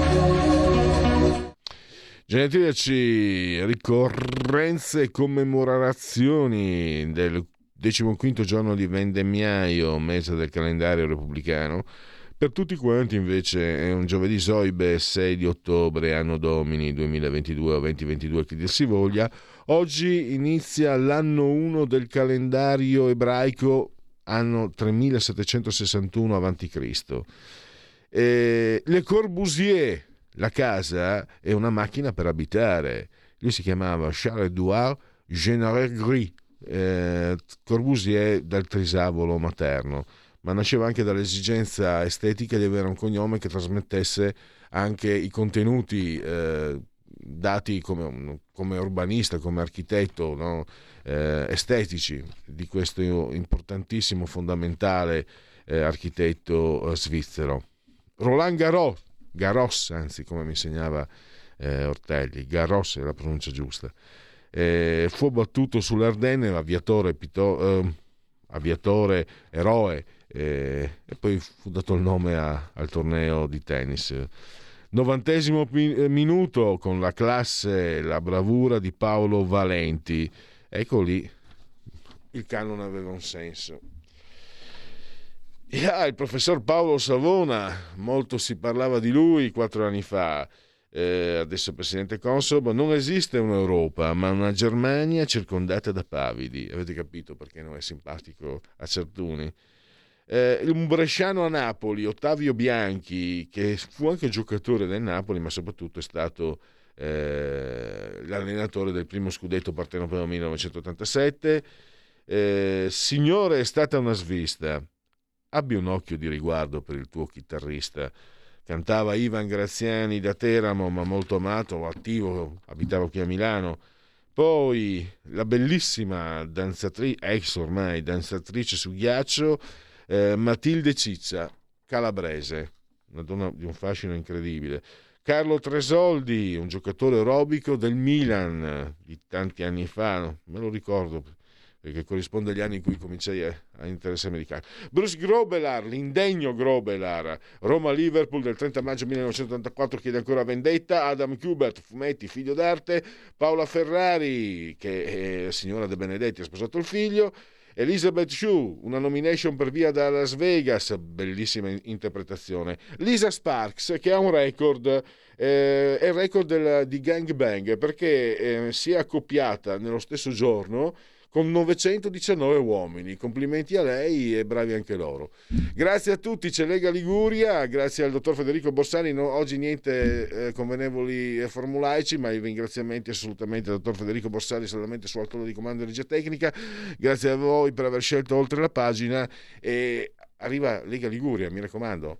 Genetriaci, ricorrenze e commemorazioni del 15 giorno di vendemmiaio, mese del calendario repubblicano. Per tutti quanti invece è un giovedì soibe 6 di ottobre, anno domini 2022 o 2022 che dir si voglia. Oggi inizia l'anno 1 del calendario ebraico, anno 3761 a.C. E Le Corbusier, la casa è una macchina per abitare. Lui si chiamava Charles Edouard Généré Gris, eh, Corbusier dal trisavolo materno, ma nasceva anche dall'esigenza estetica di avere un cognome che trasmettesse anche i contenuti eh, dati come, come, urbanista, come architetto, no? eh, estetici di questo importantissimo, fondamentale eh, architetto eh, svizzero. Roland Garros Garros, anzi come mi insegnava eh, Ortelli, Garros è la pronuncia giusta. Eh, fu abbattuto sull'Ardenne, aviatore, pito, eh, aviatore eroe, eh, e poi fu dato il nome a, al torneo di tennis. Novantesimo eh, minuto con la classe, la bravura di Paolo Valenti. Ecco lì, il canone aveva un senso. Yeah, il professor Paolo Savona, molto si parlava di lui quattro anni fa, eh, adesso presidente Consob, non esiste un'Europa, ma una Germania circondata da pavidi. Avete capito perché non è simpatico a Certuni? Eh, un bresciano a Napoli, Ottavio Bianchi, che fu anche giocatore del Napoli, ma soprattutto è stato eh, l'allenatore del primo scudetto partenopeo 1987. Eh, signore, è stata una svista Abbi un occhio di riguardo per il tuo chitarrista. Cantava Ivan Graziani da Teramo, ma molto amato, attivo, abitava qui a Milano. Poi la bellissima danzatrice, ex ormai danzatrice su ghiaccio, eh, Matilde Ciccia, calabrese, una donna di un fascino incredibile. Carlo Tresoldi, un giocatore aerobico del Milan di tanti anni fa, me lo ricordo che corrisponde agli anni in cui cominciai a, a interessarmi di. Bruce Grobelar, l'indegno Grobelar, Roma-Liverpool del 30 maggio 1984 chiede ancora vendetta, Adam Kubert, fumetti, figlio d'arte, Paola Ferrari, che è signora De Benedetti, ha sposato il figlio, Elizabeth Shue, una nomination per via da Las Vegas, bellissima interpretazione. Lisa Sparks, che ha un record, eh, è il record del, di Gang Bang, perché eh, si è accoppiata nello stesso giorno con 919 uomini. Complimenti a lei e bravi anche loro. Grazie a tutti, c'è Lega Liguria, grazie al dottor Federico Borsani. No, oggi niente eh, convenevoli formulaici, ma i ringraziamenti assolutamente al dottor Federico Borsani, solamente su alto di comando di regia tecnica. Grazie a voi per aver scelto oltre la pagina e arriva Lega Liguria, mi raccomando.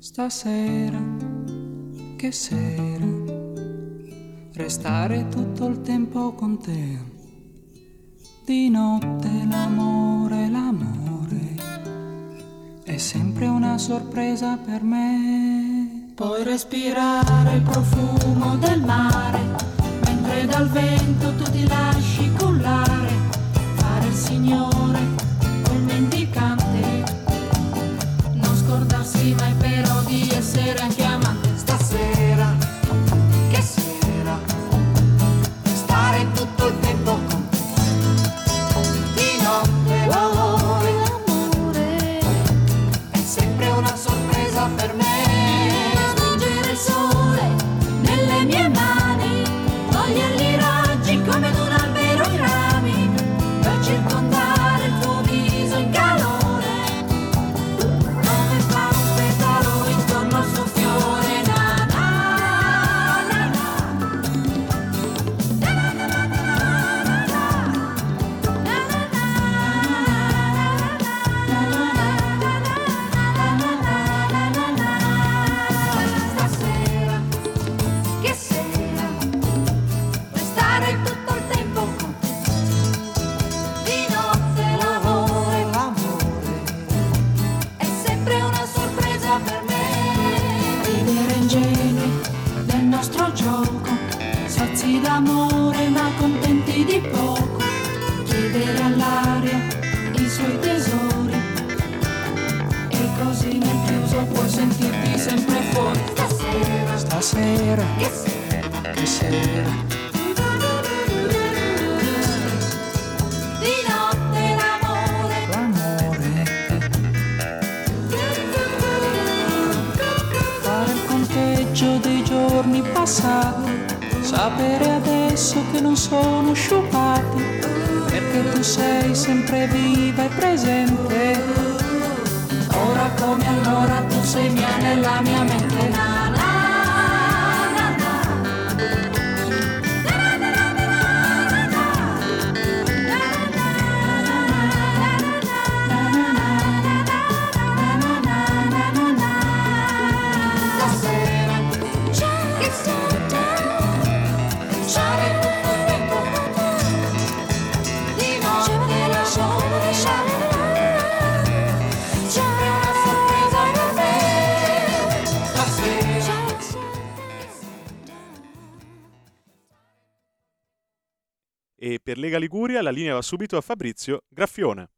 Stasera, che sera, restare tutto il tempo con te. Di notte l'amore, l'amore, è sempre una sorpresa per me. Puoi respirare il profumo del mare, mentre dal vento tu ti lasci cullare, Lega Liguria la linea va subito a Fabrizio Graffione.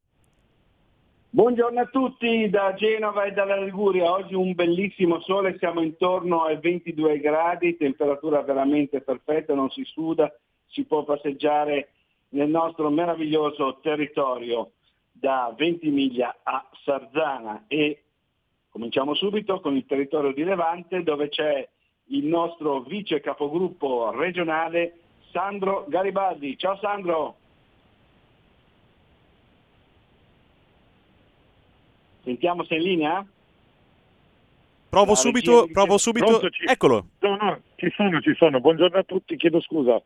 Buongiorno a tutti da Genova e dalla Liguria. Oggi un bellissimo sole, siamo intorno ai 22 gradi, temperatura veramente perfetta, non si suda, si può passeggiare nel nostro meraviglioso territorio da Ventimiglia a Sarzana e cominciamo subito con il territorio di Levante dove c'è il nostro vice capogruppo regionale Sandro Garibaldi. Ciao Sandro! Sentiamo se è in linea? Provo subito, provo subito. Pronto, ci- Eccolo. No, no, ci sono, ci sono. Buongiorno a tutti, chiedo scusa.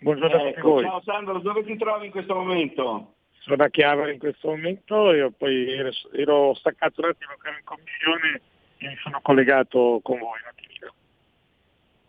Buongiorno a tutti Ecco, voi. ciao Sandro, dove ti trovi in questo momento? Sono a Chiavari in questo momento e poi ero, ero staccato un attimo che ero in commissione e mi sono collegato con voi un attimino.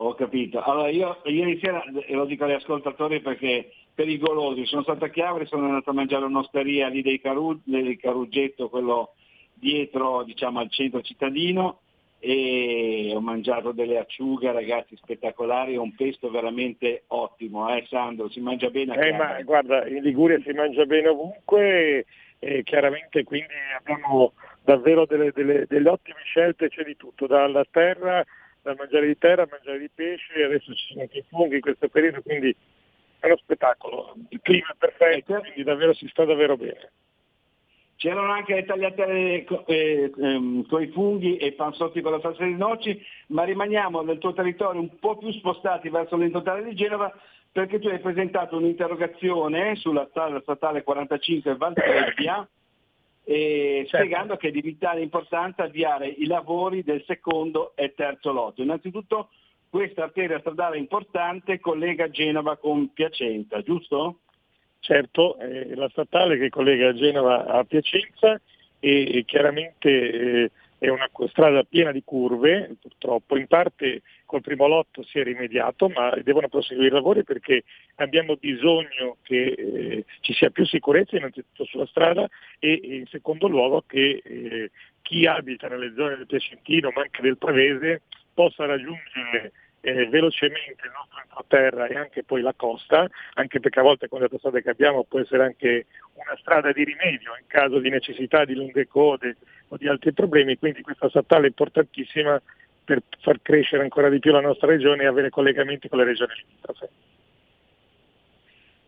Ho capito. Allora io ieri sera, e lo dico agli ascoltatori perché pericolosi, sono stato a Chiavari, sono andato a mangiare un'osteria lì dei, Caru, dei Caruggetto, quello dietro diciamo, al centro cittadino, e ho mangiato delle acciughe ragazzi spettacolari, un pesto veramente ottimo, eh Sandro, si mangia bene a eh, ma, guarda, in Liguria si mangia bene ovunque e chiaramente quindi abbiamo davvero delle, delle, delle ottime scelte, c'è di tutto, dalla terra da mangiare di terra a mangiare di pesce, adesso ci sono anche i funghi in questo periodo, quindi è uno spettacolo. Il clima è perfetto, quindi davvero si sta davvero bene. C'erano anche le tagliatelle eh, ehm, con i funghi e panzotti con la salsa di noci, ma rimaniamo nel tuo territorio un po' più spostati verso l'entroterra di Genova perché tu hai presentato un'interrogazione sulla strada statale 45 Valtrebbia certo. spiegando che è di vitale importanza avviare i lavori del secondo e terzo lotto. Innanzitutto questa arteria stradale importante collega Genova con Piacenza, giusto? Certo, è la statale che collega Genova a Piacenza e, e chiaramente eh, è una strada piena di curve, purtroppo, in parte col primo lotto si è rimediato, ma devono proseguire i lavori perché abbiamo bisogno che eh, ci sia più sicurezza innanzitutto sulla strada e, in secondo luogo che eh, chi abita nelle zone del Piacentino ma anche del Pavese possa raggiungere eh, velocemente il nostro entroterra e anche poi la costa, anche perché a volte con le autostrade che abbiamo può essere anche una strada di rimedio in caso di necessità di lunghe code o di altri problemi, quindi questa statale è importantissima per far crescere ancora di più la nostra regione e avere collegamenti con le regioni limitrofe.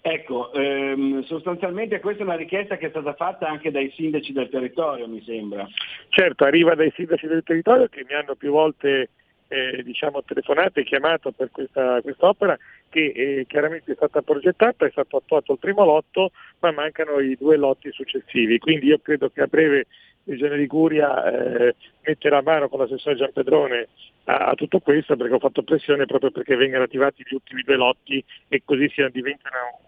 Ecco, ehm, sostanzialmente questa è una richiesta che è stata fatta anche dai sindaci del territorio, mi sembra. Certo, arriva dai sindaci del territorio che mi hanno più volte eh, diciamo, telefonato e chiamato per questa opera che eh, chiaramente è stata progettata, è stato attuato il primo lotto, ma mancano i due lotti successivi. Quindi io credo che a breve Regione Liguria eh, metterà mano con l'assessore Giampedrone a, a, tutto questo perché ho fatto pressione proprio perché vengano attivati gli ultimi due lotti e così sia, diventano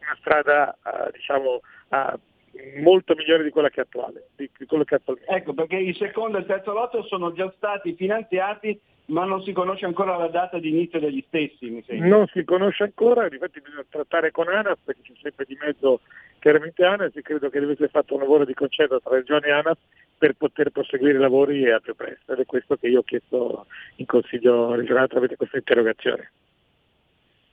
una strada uh, diciamo, uh, molto migliore di quella che è attuale. Di, di che attualmente. Ecco, perché il secondo e il terzo lotto sono già stati finanziati ma non si conosce ancora la data di inizio degli stessi, mi sembra. Non si conosce ancora, infatti bisogna trattare con ANAS, perché c'è sempre di mezzo chiaramente ANAS e credo che deve essere fatto un lavoro di concerto tra Regione e ANAS per poter proseguire i lavori a più presto ed è questo che io ho chiesto in Consiglio regionale tramite questa interrogazione.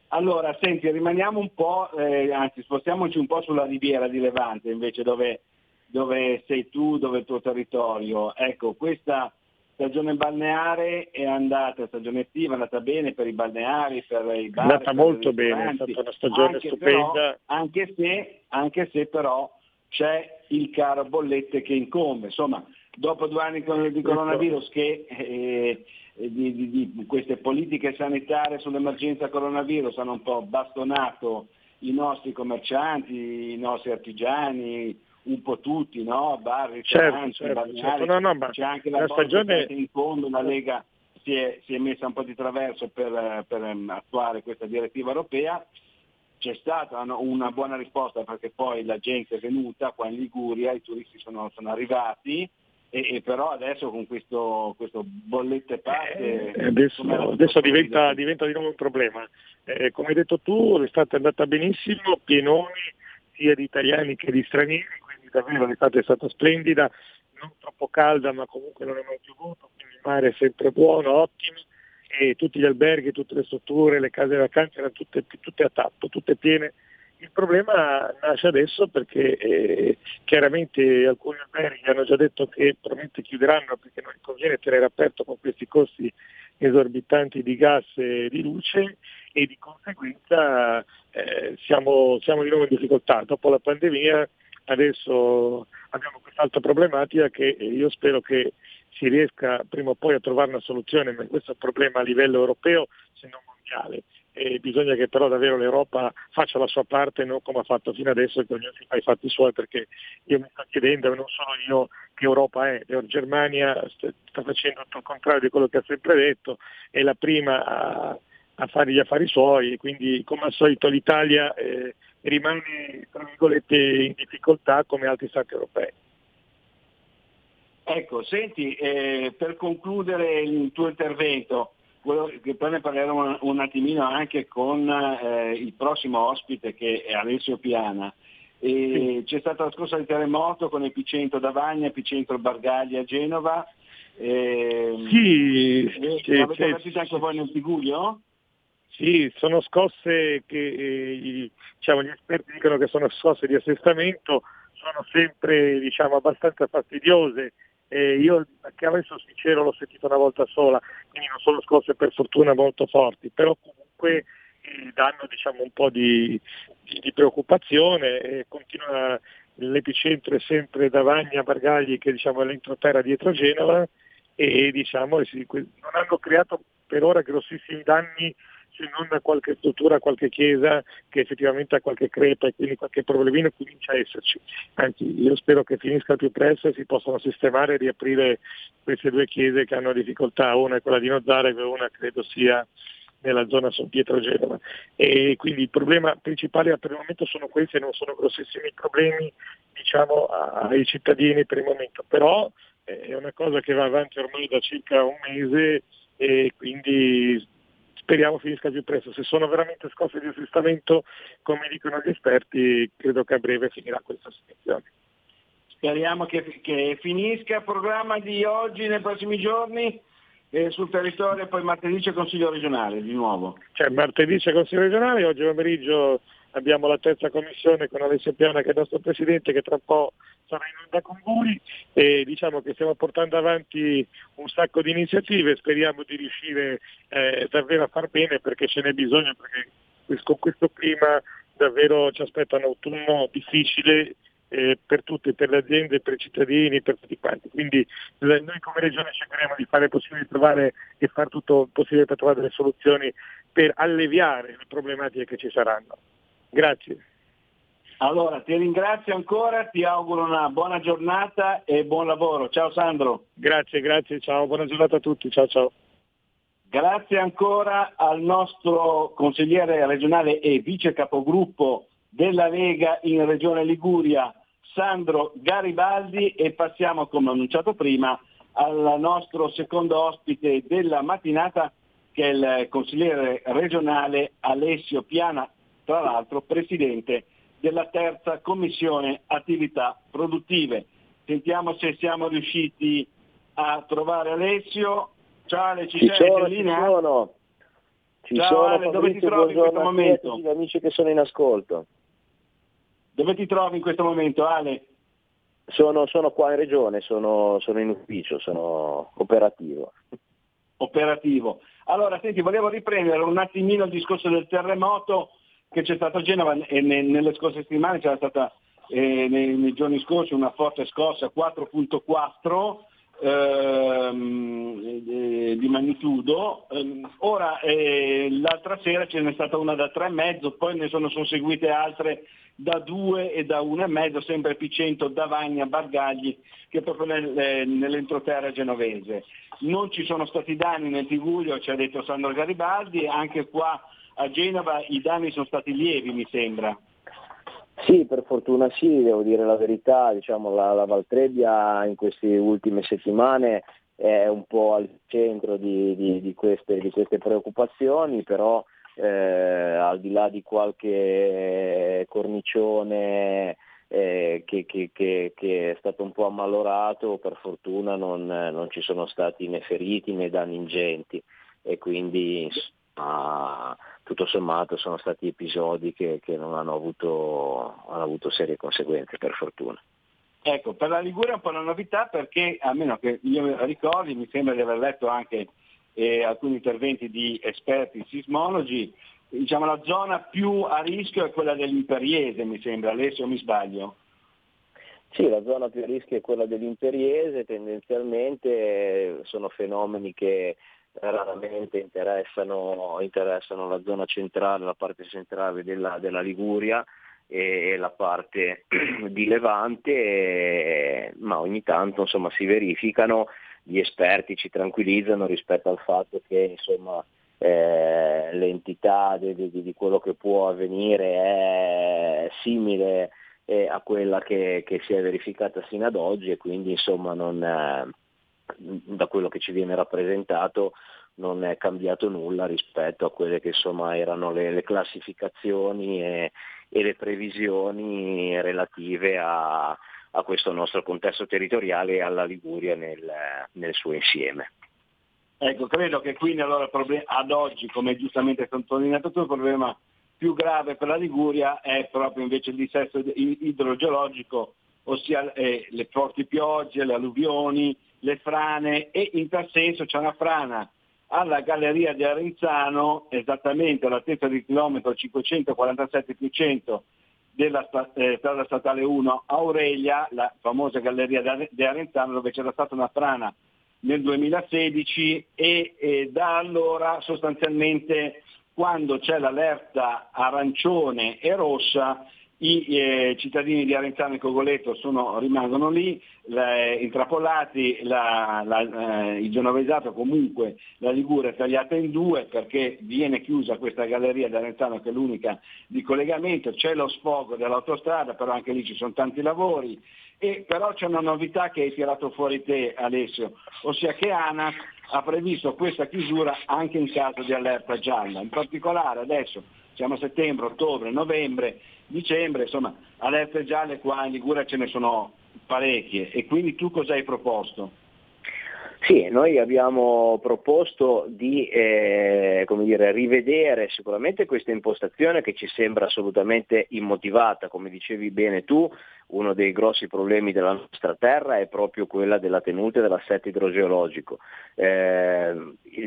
Allora, senti, rimaniamo un po', eh, anzi spostiamoci un po' sulla riviera di Levante invece dove, dove sei tu, dove è il tuo territorio. Ecco, questa stagione balneare è andata, stagione estiva è andata bene per i balneari, per i bar. È andata molto bene, è stata una stagione anche stupenda. Però, anche, se, anche se però c'è il caro bollette che incombe. Insomma, dopo due anni di coronavirus che eh, di, di, di, queste politiche sanitarie sull'emergenza coronavirus hanno un po' bastonato i nostri commercianti, i nostri artigiani, un po' tutti, no? bar, certo, certo, certo. No, no, c'è anche la, la stagione in fondo, la Lega si è, si è, messa un po' di traverso per, per um, attuare questa direttiva europea, c'è stata una buona risposta perché poi la gente è venuta qua in Liguria, i turisti sono, sono arrivati, e, e, però adesso con questo, questo bollette parte... Eh, adesso, adesso diventa, diventa, di nuovo un problema. Eh, come hai detto tu, l'estate è andata benissimo, pienoni sia di italiani che di stranieri, davvero l'estate è stata splendida, non troppo calda ma comunque non è mai piovuto, quindi il mare è sempre buono, ottimo e tutti gli alberghi, tutte le strutture, le case vacanze erano tutte, tutte a tappo, tutte piene. Il problema nasce adesso perché eh, chiaramente alcuni alberghi hanno già detto che probabilmente chiuderanno perché non conviene tenere aperto con questi costi esorbitanti di gas e di luce e di conseguenza eh, siamo, siamo di nuovo in difficoltà. Dopo la pandemia adesso abbiamo quest'altra problematica che io spero che si riesca prima o poi a trovare una soluzione, ma questo è un problema a livello europeo se non mondiale. E bisogna che però davvero l'Europa faccia la sua parte, non come ha fatto fino adesso, che ognuno si fa i fatti suoi, perché io mi sto chiedendo, non solo io, che Europa è. La Germania sta facendo tutto il contrario di quello che ha sempre detto, è la prima a, a fare gli affari suoi, quindi come al solito l'Italia eh, rimane tra virgolette in difficoltà come altri stati europei. Ecco, senti, eh, per concludere il tuo intervento, che poi ne parleremo un, un attimino anche con eh, il prossimo ospite che è Alessio Piana. Sì. C'è stata la scorsa di terremoto con epicentro Davagna, epicentro Bargaglia a Genova. Eh, sì, e, sì, avete capito sì, anche voi nel Tiguglio? Sì, sono scosse che eh, diciamo, gli esperti dicono che sono scosse di assestamento, sono sempre diciamo, abbastanza fastidiose. Eh, io che adesso sincero l'ho sentito una volta sola, quindi non sono scosse per fortuna molto forti, però comunque eh, danno diciamo, un po' di, di, di preoccupazione. Eh, continua, l'epicentro è sempre da Vagna Bargagli che diciamo, è l'entroterra dietro Genova e diciamo, non hanno creato per ora grossissimi danni se non a qualche struttura, a qualche chiesa che effettivamente ha qualche crepa e quindi qualche problemino comincia a esserci. Anzi, io spero che finisca più presto e si possano sistemare e riaprire queste due chiese che hanno difficoltà, una è quella di Nozzare e una credo sia nella zona San Pietro Genova. E quindi il problema principale per il momento sono questi, non sono grossissimi problemi diciamo, ai cittadini per il momento, però è una cosa che va avanti ormai da circa un mese e quindi speriamo finisca più presto. Se sono veramente scosse di assestamento, come dicono gli esperti, credo che a breve finirà questa situazione. Speriamo che, che finisca il programma di oggi nei prossimi giorni eh, sul territorio e poi martedì c'è Consiglio regionale di nuovo. Cioè, martedì c'è Consiglio regionale, oggi pomeriggio abbiamo la terza commissione con Alessio Piana che è il nostro presidente che tra un po' sarà in onda con voi e diciamo che stiamo portando avanti un sacco di iniziative, speriamo di riuscire eh, davvero a far bene perché ce n'è bisogno, perché con questo clima davvero ci aspetta un autunno difficile eh, per tutte, per le aziende, per i cittadini, per tutti quanti. Quindi noi come Regione cercheremo di fare il possibile di trovare e fare tutto il possibile per trovare delle soluzioni per alleviare le problematiche che ci saranno. Grazie. Allora, ti ringrazio ancora, ti auguro una buona giornata e buon lavoro. Ciao Sandro. Grazie, grazie, ciao, buona giornata a tutti, ciao ciao. Grazie ancora al nostro consigliere regionale e vice capogruppo della Lega in Regione Liguria, Sandro Garibaldi, e passiamo, come annunciato prima, al nostro secondo ospite della mattinata, che è il consigliere regionale Alessio Piana tra l'altro presidente della terza commissione attività produttive. Sentiamo se siamo riusciti a trovare Alessio. Ciao Ale, ci, ci sei sono, ci sono. Ci Ciao sono, Ale, dove ti trovi in questo momento? Gli amici che sono in ascolto. Dove ti trovi in questo momento Ale? Sono, sono qua in regione, sono, sono in ufficio, sono operativo. Operativo. Allora, senti, volevo riprendere un attimino il discorso del terremoto che c'è stato a Genova e nelle scorse settimane c'era stata eh, nei, nei, giorni scorsi una forte scossa 4.4 ehm, eh, di magnitudo. Ehm, ora eh, l'altra sera ce n'è stata una da 3,5, poi ne sono, sono seguite altre da 2 e da 1,5, sempre epicentro Davagna, Bargagli, che è proprio nel, nell'entroterra genovese. Non ci sono stati danni nel Tiguglio, ci ha detto Sandro Garibaldi, anche qua a Genova i danni sono stati lievi, mi sembra. Sì, per fortuna sì, devo dire la verità, diciamo, la, la Valtrebbia in queste ultime settimane è un po' al centro di, di, di, queste, di queste, preoccupazioni, però eh, al di là di qualche cornicione eh, che, che, che, che, è stato un po' ammalorato, per fortuna non, non, ci sono stati né feriti né danni ingenti e quindi insomma, tutto sommato sono stati episodi che, non hanno avuto, hanno avuto serie conseguenze per fortuna. Ecco, per la Liguria è un po' una novità perché, almeno che io ricordi, mi sembra di aver letto anche eh, alcuni interventi di esperti sismologi, diciamo la zona più a rischio è quella dell'Imperiese, mi sembra, Alessio mi sbaglio? Sì, la zona più a rischio è quella dell'Imperiese, tendenzialmente sono fenomeni che raramente interessano, interessano, la zona centrale, la parte centrale della, della Liguria e la parte di Levante, ma ogni tanto insomma, si verificano, gli esperti ci tranquillizzano rispetto al fatto che insomma, eh, l'entità di, di, di, quello che può avvenire è simile eh, a quella che, che, si è verificata sino ad oggi e quindi insomma non... Eh, da quello che ci viene rappresentato non è cambiato nulla rispetto a quelle che insomma erano le, le classificazioni e, e, le previsioni relative a, a, questo nostro contesto territoriale e alla Liguria nel, nel suo insieme. Ecco, credo che quindi allora ad oggi, come giustamente sottolineato tu, il problema più grave per la Liguria è proprio invece il dissesto idrogeologico, ossia eh, le forti piogge, le alluvioni, le frane e in tal senso c'è una frana alla galleria di Arenzano, esattamente all'altezza del chilometro 547 più 100 della eh, strada statale 1 Aurelia, la famosa galleria di Arenzano dove c'era stata una frana nel 2016 e, e da allora sostanzialmente quando c'è l'allerta arancione e rossa i eh, cittadini di Arenzano e Cogoleto sono, rimangono lì, le, intrappolati, la, la, eh, il genovesato comunque la Ligure è tagliata in due perché viene chiusa questa galleria di Arenzano che è l'unica di collegamento, c'è lo sfogo dell'autostrada, però anche lì ci sono tanti lavori, e però c'è una novità che hai tirato fuori te Alessio, ossia che ANAS ha previsto questa chiusura anche in caso di allerta gialla, in particolare adesso siamo a settembre, ottobre, novembre, dicembre, insomma allerte gialle qua in Liguria ce ne sono parecchie e quindi tu cosa hai proposto? Sì, noi abbiamo proposto di eh, dire, rivedere sicuramente questa impostazione che ci sembra assolutamente immotivata, come dicevi bene tu, uno dei grossi problemi della nostra terra è proprio quella della tenuta dell'assetto idrogeologico. Eh,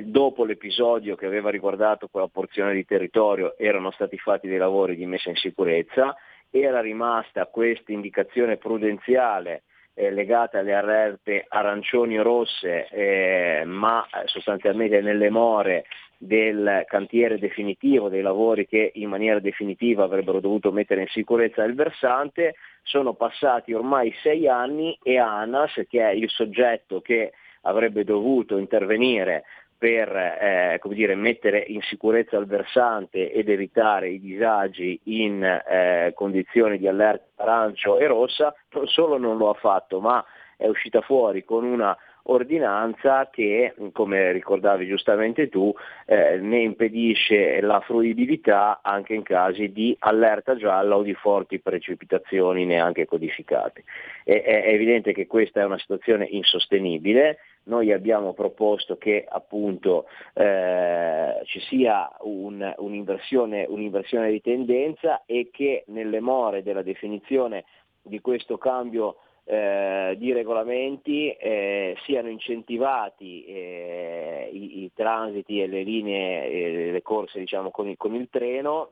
dopo l'episodio che aveva riguardato quella porzione di territorio erano stati fatti dei lavori di messa in sicurezza, era rimasta questa indicazione prudenziale eh, legate alle allerte arancioni o rosse, eh, ma sostanzialmente nelle more del cantiere definitivo, dei lavori che in maniera definitiva avrebbero dovuto mettere in sicurezza il versante, sono passati ormai sei anni e ANAS, che è il soggetto che avrebbe dovuto intervenire per eh, dire, mettere in sicurezza il versante ed evitare i disagi in eh, condizioni di allerta arancio e rossa, non solo non lo ha fatto, ma è uscita fuori con una ordinanza che, come ricordavi giustamente tu, eh, ne impedisce la fruibilità anche in casi di allerta gialla o di forti precipitazioni neanche codificate. È, è evidente che questa è una situazione insostenibile, noi abbiamo proposto che appunto eh, ci sia un, un'inversione, un'inversione di tendenza e che nelle more della definizione di questo cambio eh, di regolamenti eh, siano incentivati eh, i, i, transiti e le linee, le corse diciamo, con, il, con il treno,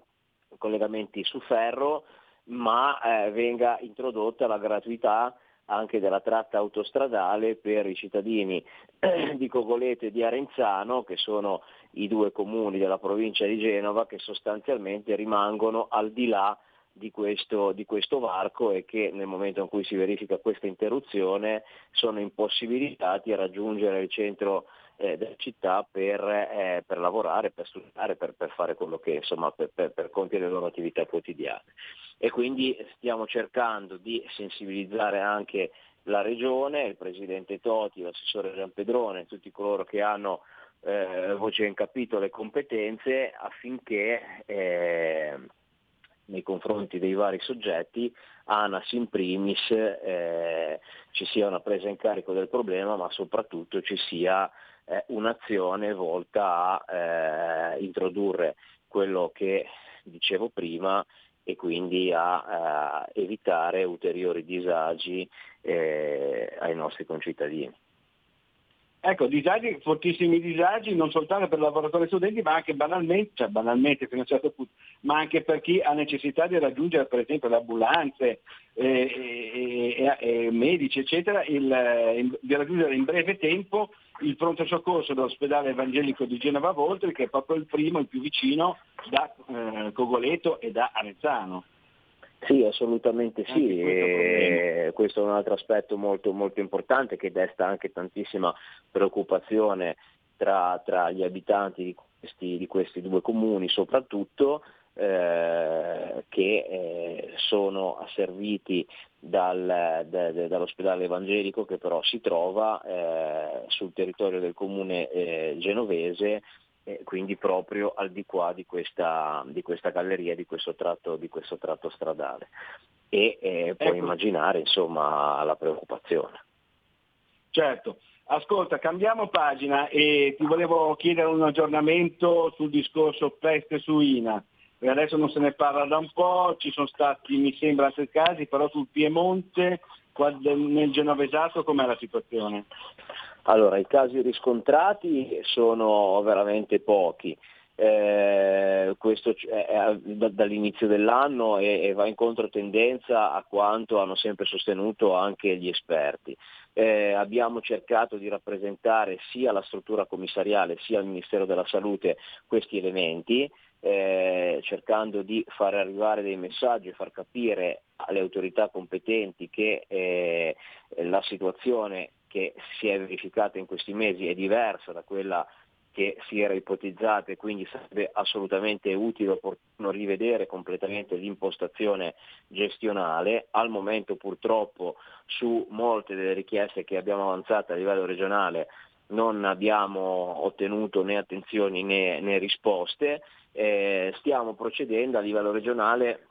collegamenti su ferro, ma eh, venga introdotta la gratuità anche della tratta autostradale per i cittadini di Cogoleto e di Arenzano, che sono i due comuni della provincia di Genova, che sostanzialmente rimangono al di là di questo, di questo, varco e che nel momento in cui si verifica questa interruzione sono impossibilitati a raggiungere il centro eh, della città per, eh, per, lavorare, per studiare, per, per fare quello che insomma per, per compiere le loro attività quotidiane. E quindi stiamo cercando di sensibilizzare anche la Regione, il Presidente Toti, l'assessore Giampedrone, tutti coloro che hanno eh, voce in capitolo e competenze affinché eh, nei confronti dei vari soggetti, ANAS in primis, eh, ci sia una presa in carico del problema, ma soprattutto ci sia eh, un'azione volta a eh, introdurre quello che dicevo prima e quindi a, a evitare ulteriori disagi eh, ai nostri concittadini. Ecco, disagi, fortissimi disagi non soltanto per lavoratori e studenti, ma anche banalmente, cioè banalmente fino a un certo punto, ma anche per chi ha necessità di raggiungere per esempio le ambulanze, eh, eh, eh, medici, eccetera, il, di raggiungere in breve tempo il pronto soccorso dell'ospedale evangelico di Genova Voltri, che è proprio il primo, il più vicino da eh, Cogoleto e da Arezzano. Sì, assolutamente sì, questo, questo, è un altro aspetto molto, molto, importante che desta anche tantissima preoccupazione tra, tra gli abitanti di questi, di questi, due comuni soprattutto, eh, che eh, sono asserviti dal, da, da, dall'ospedale evangelico che però si trova eh, sul territorio del comune eh, quindi proprio al di qua di questa, di questa galleria, di questo, tratto, di questo tratto stradale. E eh, puoi ecco. immaginare insomma, la preoccupazione. Certo. Ascolta, cambiamo pagina e ti volevo chiedere un aggiornamento sul discorso peste suina. Adesso non se ne parla da un po', ci sono stati, mi sembra, altri casi, però sul Piemonte, nel Genovesato, com'è la situazione? Allora, i casi riscontrati sono veramente pochi. Eh, questo è dall'inizio dell'anno e, va in controtendenza a quanto hanno sempre sostenuto anche gli esperti. Eh, abbiamo cercato di rappresentare sia la struttura commissariale sia il Ministero della Salute questi elementi, eh, cercando di far arrivare dei messaggi e far capire alle autorità competenti che eh, la situazione che si è verificata in questi mesi è diversa da quella che si era ipotizzata e quindi sarebbe assolutamente utile opportuno rivedere completamente l'impostazione gestionale. Al momento purtroppo su molte delle richieste che abbiamo avanzato a livello regionale non abbiamo ottenuto né attenzioni né, né risposte. Eh, stiamo procedendo a livello regionale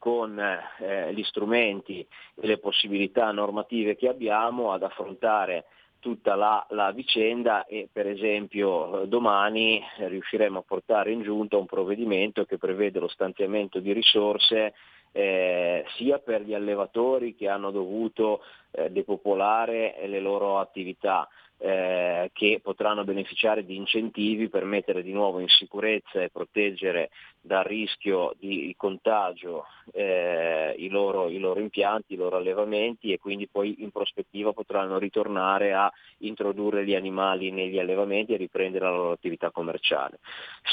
con eh, gli strumenti e le possibilità normative che abbiamo ad affrontare tutta la, la, vicenda e per esempio domani riusciremo a portare in giunta un provvedimento che prevede lo stanziamento di risorse eh, sia per gli allevatori che hanno dovuto eh, depopolare le loro attività, eh, che potranno beneficiare di incentivi per mettere di nuovo in sicurezza e proteggere dal rischio di contagio eh, i, loro, i, loro, impianti, i loro allevamenti e quindi poi in prospettiva potranno ritornare a introdurre gli animali negli allevamenti e riprendere la loro attività commerciale,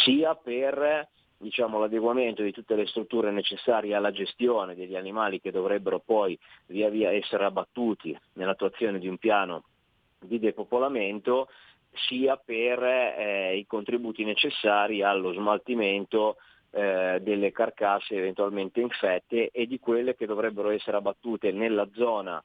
sia per diciamo, l'adeguamento di tutte le strutture necessarie alla gestione degli animali che dovrebbero poi via via essere abbattuti nell'attuazione di un piano di depopolamento sia per eh, i contributi necessari allo smaltimento eh, delle carcasse eventualmente infette e di quelle che dovrebbero essere abbattute nella zona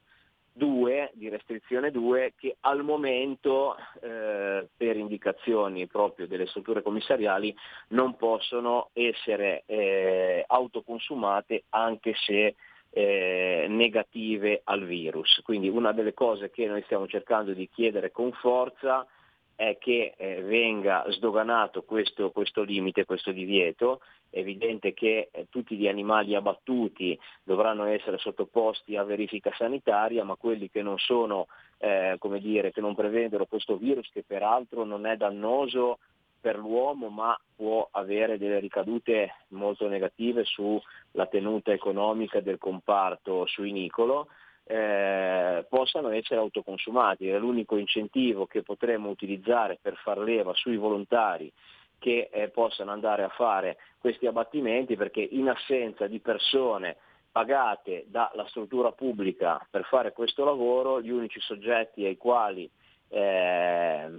2, di restrizione 2, che al momento eh, per indicazioni proprio delle strutture commissariali non possono essere eh, autoconsumate anche se eh, negative al virus. Quindi una delle cose che noi stiamo cercando di chiedere con forza è che eh, venga sdoganato questo, questo, limite, questo divieto. È evidente che eh, tutti gli animali abbattuti dovranno essere sottoposti a verifica sanitaria, ma quelli che non sono, eh, come dire, che non prevedono questo virus, che peraltro non è dannoso per l'uomo ma può avere delle ricadute molto negative sulla tenuta economica del comparto suinicolo, eh, possano essere autoconsumati. È l'unico incentivo che potremmo utilizzare per far leva sui volontari che eh, possano andare a fare questi abbattimenti perché in assenza di persone pagate dalla struttura pubblica per fare questo lavoro, gli unici soggetti ai quali eh,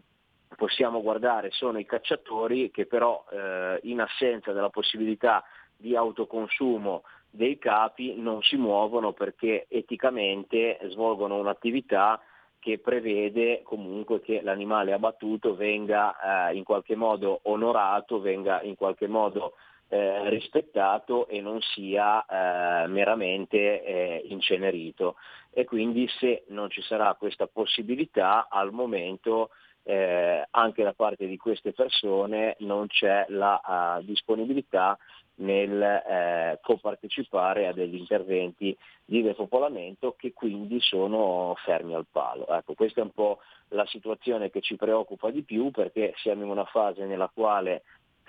possiamo guardare sono i cacciatori che però eh, in assenza della possibilità di autoconsumo dei capi non si muovono perché eticamente svolgono un'attività che prevede comunque che l'animale abbattuto venga eh, in qualche modo onorato, venga in qualche modo eh, rispettato e non sia eh, meramente eh, incenerito. E quindi se non ci sarà questa possibilità al momento eh, anche da parte di queste persone non c'è la uh, disponibilità nel eh, copartecipare a degli interventi di depopolamento che quindi sono fermi al palo. Ecco, questa è un po' la situazione che ci preoccupa di più perché siamo in una fase nella quale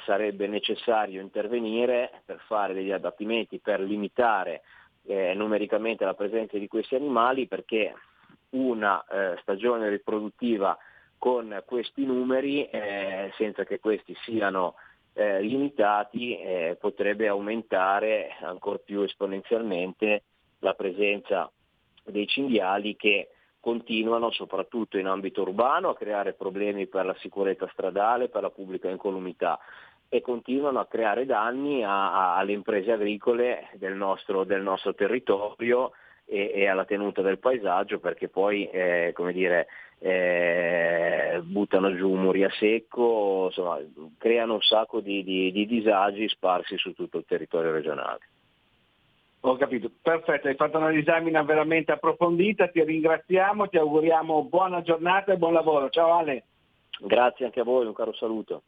sarebbe necessario intervenire per fare degli adattamenti, per limitare eh, numericamente la presenza di questi animali perché una eh, stagione riproduttiva con questi numeri, eh, senza che questi siano eh, limitati, eh, potrebbe aumentare ancora più esponenzialmente la presenza dei cinghiali che continuano soprattutto in ambito urbano a creare problemi per la sicurezza stradale, per la pubblica incolumità e continuano a creare danni a, a, alle imprese agricole del nostro, del nostro territorio e, e, alla tenuta del paesaggio perché poi eh, come dire, eh, buttano giù muri a secco, insomma, creano un sacco di, di, di disagi sparsi su tutto il territorio regionale. Ho capito, perfetto, hai fatto una disamina veramente approfondita, ti ringraziamo, ti auguriamo buona giornata e buon lavoro. Ciao Ale. Grazie anche a voi, un caro saluto.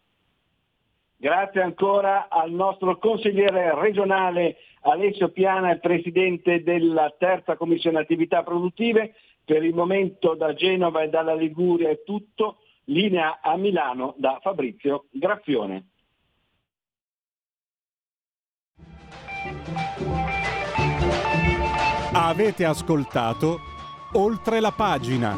Grazie ancora al nostro consigliere regionale Alessio Piana, il presidente della terza commissione attività produttive. Per il momento da Genova e dalla Liguria è tutto. Linea a Milano da Fabrizio Graffione. Avete ascoltato oltre la pagina.